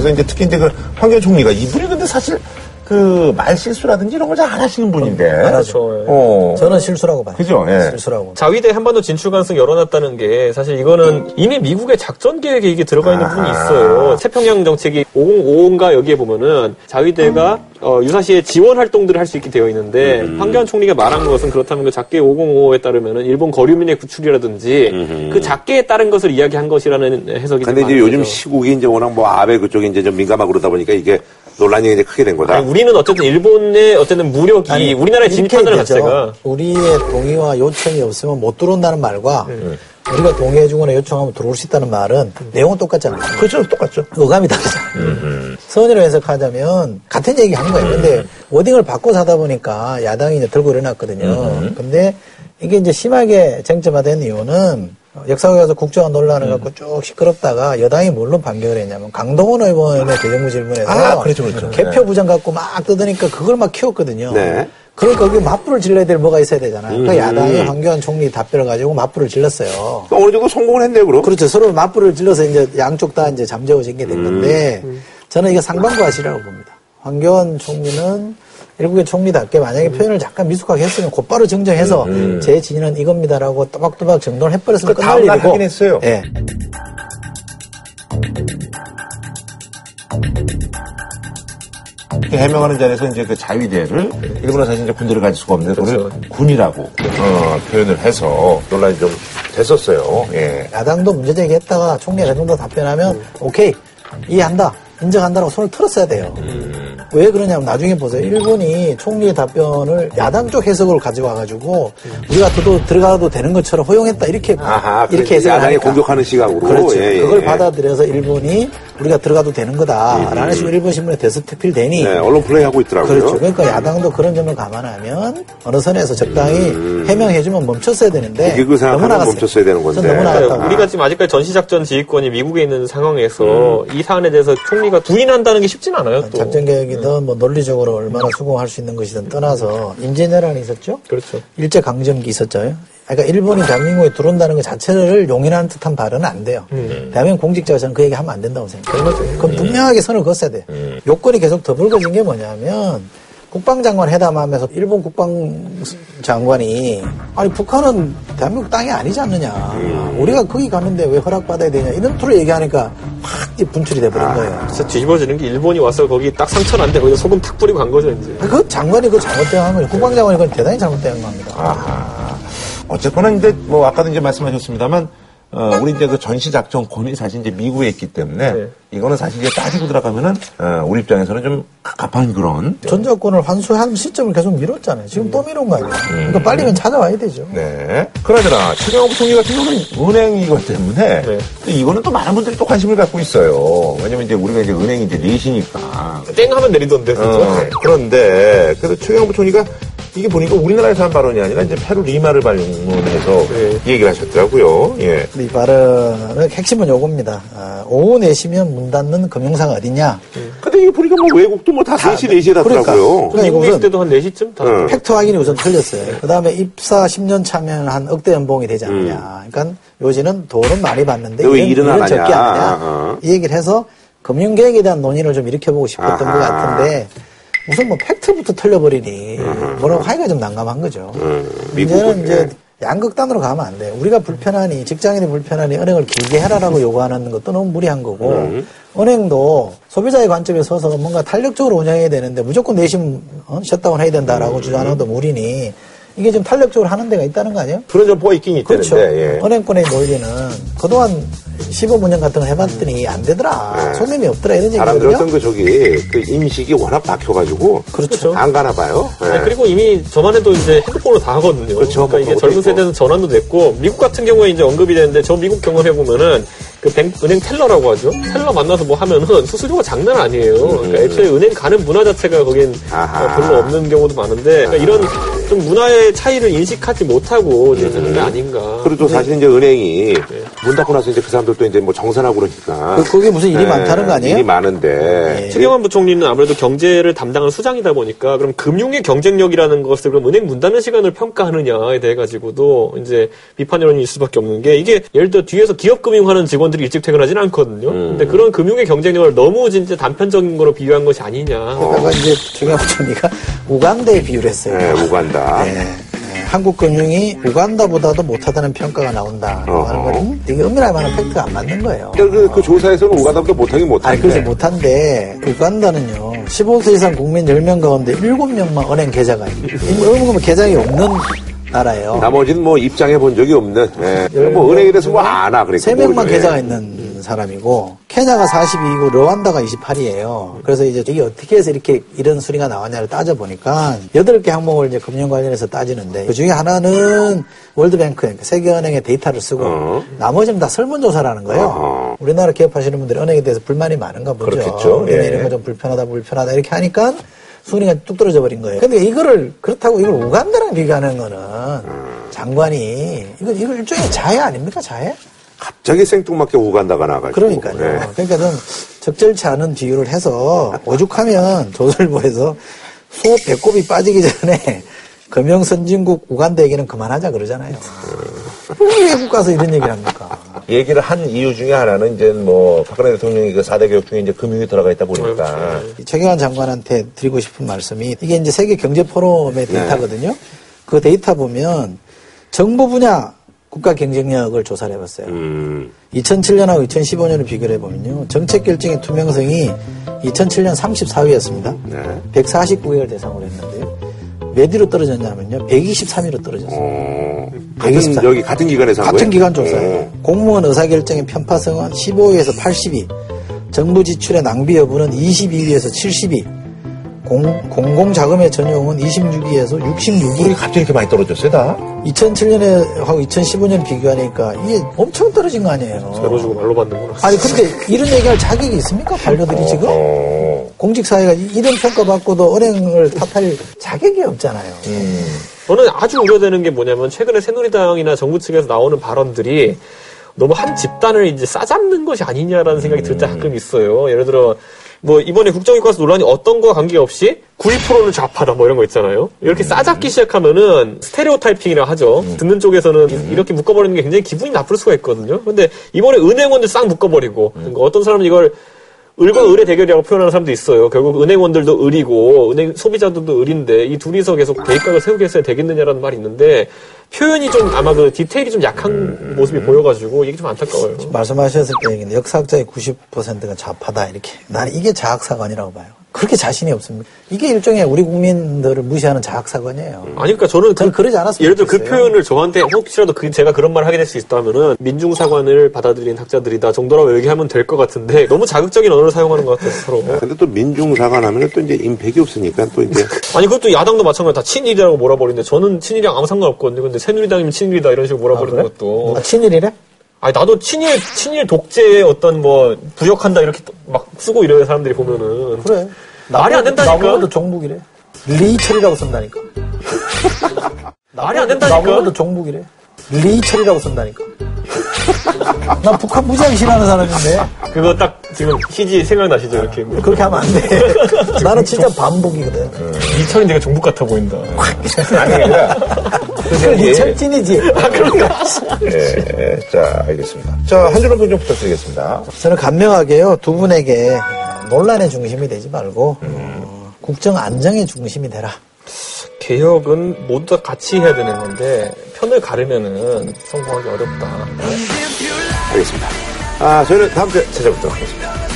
그래서 이제 특히 이제 그 황교안 총리가 이분이 근데 사실 그 말 실수라든지 이런 걸 잘 안 하시는 분인데. 그렇죠. 예. 어. 저는 실수라고 봐요. 그죠, 예. 실수라고. 자위대 한반도 진출 가능성 열어놨다는 게 사실 이거는 이미 미국의 작전 계획에 이게 들어가 있는 부분이 있어요. 태평양 정책이 505인가 여기에 보면은 자위대가 어, 유사시에 지원 활동들을 할 수 있게 되어 있는데 황교안 총리가 말한 것은 그렇다면 그 작계 505에 따르면은 일본 거류민의 구출이라든지 그 작계에 따른 것을 이야기한 것이라는 해석이 근데 좀 이제 요즘 거죠. 시국이 이제 워낙 뭐 아베 그쪽이 이제 좀 민감하고 그러다 보니까 이게 논란이 이제 크게 된 거다. 아니, 우리는 어쨌든 일본의 어쨌든 무력이 아니, 우리나라에 이렇게 진입한다는. 자체가 우리의 동의와 요청이 없으면 못 들어온다는 말과 우리가 동의해주거나 요청하면 들어올 수 있다는 말은 내용은 똑같잖아요. 그렇죠, 똑같죠. 어감이 다르잖아요. 선의로 해석하자면 같은 얘기 한 거예요. 근데 워딩을 바꿔서 하다 보니까 야당이 이제 들고 일어났거든요. 근데 이게 이제 심하게 쟁점화된 이유는 역사국에 서 국정화 논란을 갖고 쭉 시끄럽다가 여당이 뭘로 반격을 했냐면 강동원 의원의 대정부 질문에서 아, 그렇죠, 그렇죠. 개표 부정 갖고 막 뜯으니까 그걸 막 키웠거든요. 네. 그러니까 거기 맞불을 질러야 될 뭐가 있어야 되잖아요. 그 야당이 황교안 총리 답변을 가지고 맞불을 질렀어요. 또 어느 정도 성공을 했네요, 그럼. 그렇죠. 서로 맞불을 질러서 이제 양쪽 다 이제 잠재워진 게 된 건데 저는 이게 상반과실이라고 봅니다. 황교안 총리는 일국의 총리답게 만약에 표현을 잠깐 미숙하게 했으면 곧바로 정정해서 제 진위는 이겁니다라고 또박또박 정돈을 해버렸으면 그 끝날 일이고. 하긴 했어요. 예. 이렇게 해명하는 자리에서 이제 그 자위대를 일본은 사실 이제 군대를 가질 수가 없는데 그걸 군이라고 어, 표현을 해서 논란이 좀 됐었어요. 예. 야당도 문제 제기했다가 총리가 그 정도 답변하면 오케이 이해한다 인정한다라고 손을 틀었어야 돼요. 왜 그러냐면 나중에 보세요. 일본이 총리의 답변을 야당 쪽 해석을 가져와가지고 우리가 도 들어가도 되는 것처럼 허용했다 이렇게 아하, 이렇게 해석을 야당이 하니까. 공격하는 시각으로. 그렇죠. 예, 예, 그걸 예. 받아들여서 일본이 우리가 들어가도 되는 거다라는 식으로 일본 신문에 대서 특필되니 네, 언론 플레이 하고 있더라고요. 그렇죠. 그러니까 야당도 그런 점을 감안하면 어느 선에서 적당히 해명해주면 멈췄어야 되는데 그 너무 나갔어요. 멈췄어야 되는 건데. 전 너무 그러니까 나갔다고. 우리가 지금 아직까지 전시작전 지휘권이 미국에 있는 상황에서 이 사안에 대해서 총리가 부인한다는 게 쉽진 않아요. 또. 작전 계획 이든 뭐 논리적으로 얼마나 수긍할 수 있는 것이든 떠나서 임진왜란이 있었죠. 그렇죠. 일제 강점기 있었죠. 그러니까 일본이 대한민국에 들어온다는 것 자체를 용인하는 듯한 발언은 안 돼요. 대한민국 공직자가 저는 그 얘기 하면 안 된다고 생각해요. 그건 분명하게 선을 그었어야 돼요. 요건이 계속 더 불거진 게 뭐냐면 국방장관 회담하면서 일본 국방 장관이 아니 북한은 대한민국 땅이 아니지 않느냐. 우리가 거기 가는데 왜 허락받아야 되냐. 이런 투로 얘기하니까 확 분출이 돼버린 거예요. 진짜 뒤집어지는 게 일본이 와서 거기 딱 상처 난데 거기서 소금 탁 뿌리고 간 거죠 이제. 그 장관이 그 잘못된 거예요. 국방장관이 그건 대단히 잘못된 겁니다. 아하. 어쨌거나 이제 뭐 아까도 이제 말씀하셨습니다만 어, 우리 이제 그 전시작전 권이 사실 이제 미국에 있기 때문에 네. 이거는 사실 이제 따지고 들어가면은 어, 우리 입장에서는 좀 갑갑한 그런 전자권을 환수한 시점을 계속 미뤘잖아요. 지금 또 미룬 거 아니에요. 그러니까 빨리 면 찾아와야 되죠. 네. 그러나 최경호 총리 같은 경우는 은행이기 때문에 네. 또 이거는 또 많은 분들이 또 관심을 갖고 있어요. 왜냐면 이제 우리가 이제 은행이 이제 넷이니까. 땡 하면 내리던데. 어, 그런데 그래서 최경호 총리가 이게 보니까 우리나라에서 한 발언이 아니라 이제 페루 리마를 방문해서 네. 이 얘기를 하셨더라고요. 예. 이 발언의 핵심은 요겁니다. 아, 오후 4시면 문 닫는 금융사가 어디냐? 근데 이거 보니까 뭐 외국도 뭐 다 3시, 4시에 닫더라고요. 그러니까 있을 이것은 때도 한 4시쯤 다. 응. 팩트 확인이 우선 틀렸어요. 그 다음에 입사 10년 차면 한 억대 연봉이 되지 않느냐. 그러니까 요지는 돈은 많이 받는데 왜 일은, 일은 적게 하냐. 하느냐. 어. 이 얘기를 해서 금융개혁에 대한 논의를 좀 일으켜보고 싶었던 것 아하. 같은데 우선 뭐 팩트부터 틀려버리니 뭐라고 하기가 좀 난감한 거죠. 문제는 미국은, 이제 예. 양극단으로 가면 안 돼요. 우리가 불편하니 직장인이 불편하니 은행을 길게 해라라고 요구하는 것도 너무 무리한 거고 은행도 소비자의 관점에 서서 뭔가 탄력적으로 운영해야 되는데 무조건 내심 어? 셧다운 해야 된다라고 주장하는 것도 무리니 이게 좀 탄력적으로 하는 데가 있다는 거 아니에요? 그런 점포가 있긴 있다는데. 그렇죠. 예. 은행권의 논리는 그동안 시범 운영 같은 거 해봤더니 안 되더라. 손님이 없더라 이런 사람들 얘기거든요. 어떤 그 저기 그 인식이 워낙 박혀가지고 그렇죠. 안 가나 봐요. 예. 아니, 그리고 이미 저만 해도 이제 핸드폰으로 다 하거든요. 그렇죠. 러니까 이게 뭐 젊은 세대에서 전환도 됐고, 미국 같은 경우에 이제 언급이 되는데, 저 미국 경험해 보면은, 그 뱅- 은행 텔러라고 하죠. 텔러 만나서 뭐 하면은 수수료가 장난 아니에요. 그러니까 애초에 은행 가는 문화 자체가 거긴 아하. 어, 별로 없는 경우도 많은데, 그러니까 이런 좀 문화의 차이를 인식하지 못하고 이제 되는 게 아닌가. 그리고 또 사실 이제 은행이 문 닫고 나서 이제 그 사람들도 이제 뭐 정산하고 그러니까. 그- 그게 무슨 일이 예, 많다는 거 아니에요? 일이 많은데. 최경환 부총리는 아무래도 경제를 담당하는 수장이다 보니까 그럼 금융의 경쟁력이라는 것을 그럼 은행 문 닫는 시간을 평가하느냐에 대해 가지고도 이제 비판 여론이 있을 수밖에 없는 게 이게 예를 들어 뒤에서 기업 금융하는 직원 들이 일찍 퇴근하진 않거든요. 근데 그런 금융의 경쟁력을 너무 진짜 단편적인 거로 비교한 것이 아니냐. 아까 이제 중요한 부처니까 우간다에 비유를 했어요. 예, 우간다. 네, 네. 한국 금융이 우간다보다도 못하다는 평가가 나온다. 어허. 하는 건 이게 엄밀할 만한 팩트가 안 맞는 거예요. 그, 그, 그 조사에서는 우간다보다 못하긴 못한데. 아니, 그래서 못한데, 우간다는요, 15세 이상 국민 10명 가운데 7명만 은행 계좌가 있는, 은행 계좌이 없는 나라예요. 나머지는 뭐 입장해 본 적이 없는. 예. 뭐 은행에 대해서 뭐 아나 그러니까. 세 명만 모르죠. 예. 계좌가 있는 사람이고 케냐가 42이고 르완다가 28이에요. 그래서 이제 이게 어떻게 해서 이렇게 이런 수리가 나왔냐를 따져 보니까 8개 항목을 이제 금융 관련해서 따지는데 그 중에 하나는 월드뱅크, 그러니까 세계은행의 데이터를 쓰고 어. 나머지는 다 설문조사라는 거예요. 어허. 우리나라 기업하시는 분들이 은행에 대해서 불만이 많은가 보죠. 그렇겠죠. 예. 이런 거 좀 불편하다, 불편하다 이렇게 하니까 순위가 뚝 떨어져 버린 거예요. 근데 이거를 그렇다고 이걸 우간다랑 비교하는 거는 장관이 이거 이거 일종의 자해 아닙니까 자해? 갑자기 생뚱맞게 우간다가 나가지고. 그러니까요. 네. 그러니까 좀 적절치 않은 비유를 해서 오죽하면 조선일보에서 소 배꼽이 빠지기 전에 금영 선진국 우간다 얘기는 그만하자 그러잖아요. 왜 외국 가서 이런 얘기를 합니까? 얘기를 한 이유 중에 하나는 이제 뭐 박근혜 대통령이 그 4대 교육 중에 이제 금융이 들어가 있다 보니까 이 최경환 장관한테 드리고 싶은 말씀이 이게 이제 세계 경제 포럼의 데이터거든요. 그 데이터 보면 정부 분야 국가 경쟁력을 조사를 해봤어요. 음, 2007년하고 2015년을 비교를 해보면요. 정책 결정의 투명성이 2007년 34위였습니다. 네. 149개를 대상으로 했는데요. 몇 위로 떨어졌냐면요. 123위로 떨어졌어요. 어, 알겠습니다. 같은, 여기 같은 기관에서 한 같은 거예요? 기관 조사예요. 어. 공무원 의사결정의 편파성은 15위에서 80위, 정부 지출의 낭비 여부는 22위에서 70위, 공, 공공 자금의 전용은 26위에서 66위. 우리 갑자기 이렇게 많이 떨어졌어요 다? 2007년에 하고 2015년 비교하니까 이게 엄청 떨어진 거 아니에요. 배로 주고 말로 받는구나. 아니 근데 이런 얘기할 자격이 있습니까? 반려들이 지금? 어. 공직사회가 이- 이런 평가받고도 은행을 탓할 자격이 없잖아요. 저는 아주 우려되는 게 뭐냐면 최근에 새누리당이나 정부 측에서 나오는 발언들이 너무 한 집단을 이제 싸잡는 것이 아니냐라는 생각이 들 때 가끔 있어요. 예를 들어 뭐 이번에 국정교과서 논란이 어떤 거와 관계없이 92%는 좌파다 뭐 이런 거 있잖아요. 이렇게 싸잡기 시작하면은 스테레오 타이핑이라 하죠. 듣는 쪽에서는 이렇게 묶어버리는 게 굉장히 기분이 나쁠 수가 있거든요. 근데 이번에 은행원들 싹 묶어버리고 그러니까 어떤 사람은 이걸 을과 을의 대결이라고 표현하는 사람도 있어요. 결국 은행원들도 을이고 은행 소비자들도 을인데 이 둘이서 계속 대입각을 세우게 했어야 되겠느냐라는 말이 있는데 표현이 좀 아마 그 디테일이 좀 약한 모습이 보여가지고 이게 좀 안타까워요. 말씀하셨을 때 역사학자의 90%가 좌파다 이렇게. 나는 이게 자학사관이라고 봐요. 그렇게 자신이 없습니다. 이게 일종의 우리 국민들을 무시하는 자학사관이에요. 아니 그러니까 저는 저는 그 러지 않았으면 예를 들어 그. 표현을 저한테 혹시라도 그 제가 그런 말을 하게 될 수 있다면은 민중사관을 받아들인 학자들이다 정도라고 얘기하면 될 것 같은데 너무 자극적인 언어를 사용하는 것 같아서 서로. 근데 또 민중사관 하면 또 이제 임팩이 없으니까 또 이제 아니 그것도 야당도 마찬가지 다 친일이라고 몰아버리는데 저는 친일이랑 아무 상관없거든요. 근데 새누리당이면 친일이다 이런 식으로 몰아버리는 것도. 아, 친일이래? 아니 나도 친일 친일 독재의 어떤 뭐 부역한다 이렇게 또막 쓰고 이래요 사람들이 보면은. 그래. 말이 안 된다니까. 나보고도 종북이래. 리철이라고 쓴다니까. 말이 안 된다니까. 나보고도 종북이래. 리철이라고 쓴다니까. 난 북한 무지하게 싫어하는 사람인데 그거 딱 지금 희지 생각나시죠 이렇게. 그렇게 하면 안 돼. 나는 진짜 반복이거든. 이철이 내가 종북 같아 보인다. 아니 아니라 그 리철찐이지. 예, 자 알겠습니다. 자한 줄로 평좀 부탁드리겠습니다. 저는 간명하게요 두 분에게 논란의 중심이 되지 말고 어, 국정 안정의 중심이 되라. 개혁은 모두 다 같이 해야 되는 건데 편을 가르면은 성공하기 어렵다. 하겠습니다. 아, 저희는 다음 주에 찾아뵙도록 하겠습니다.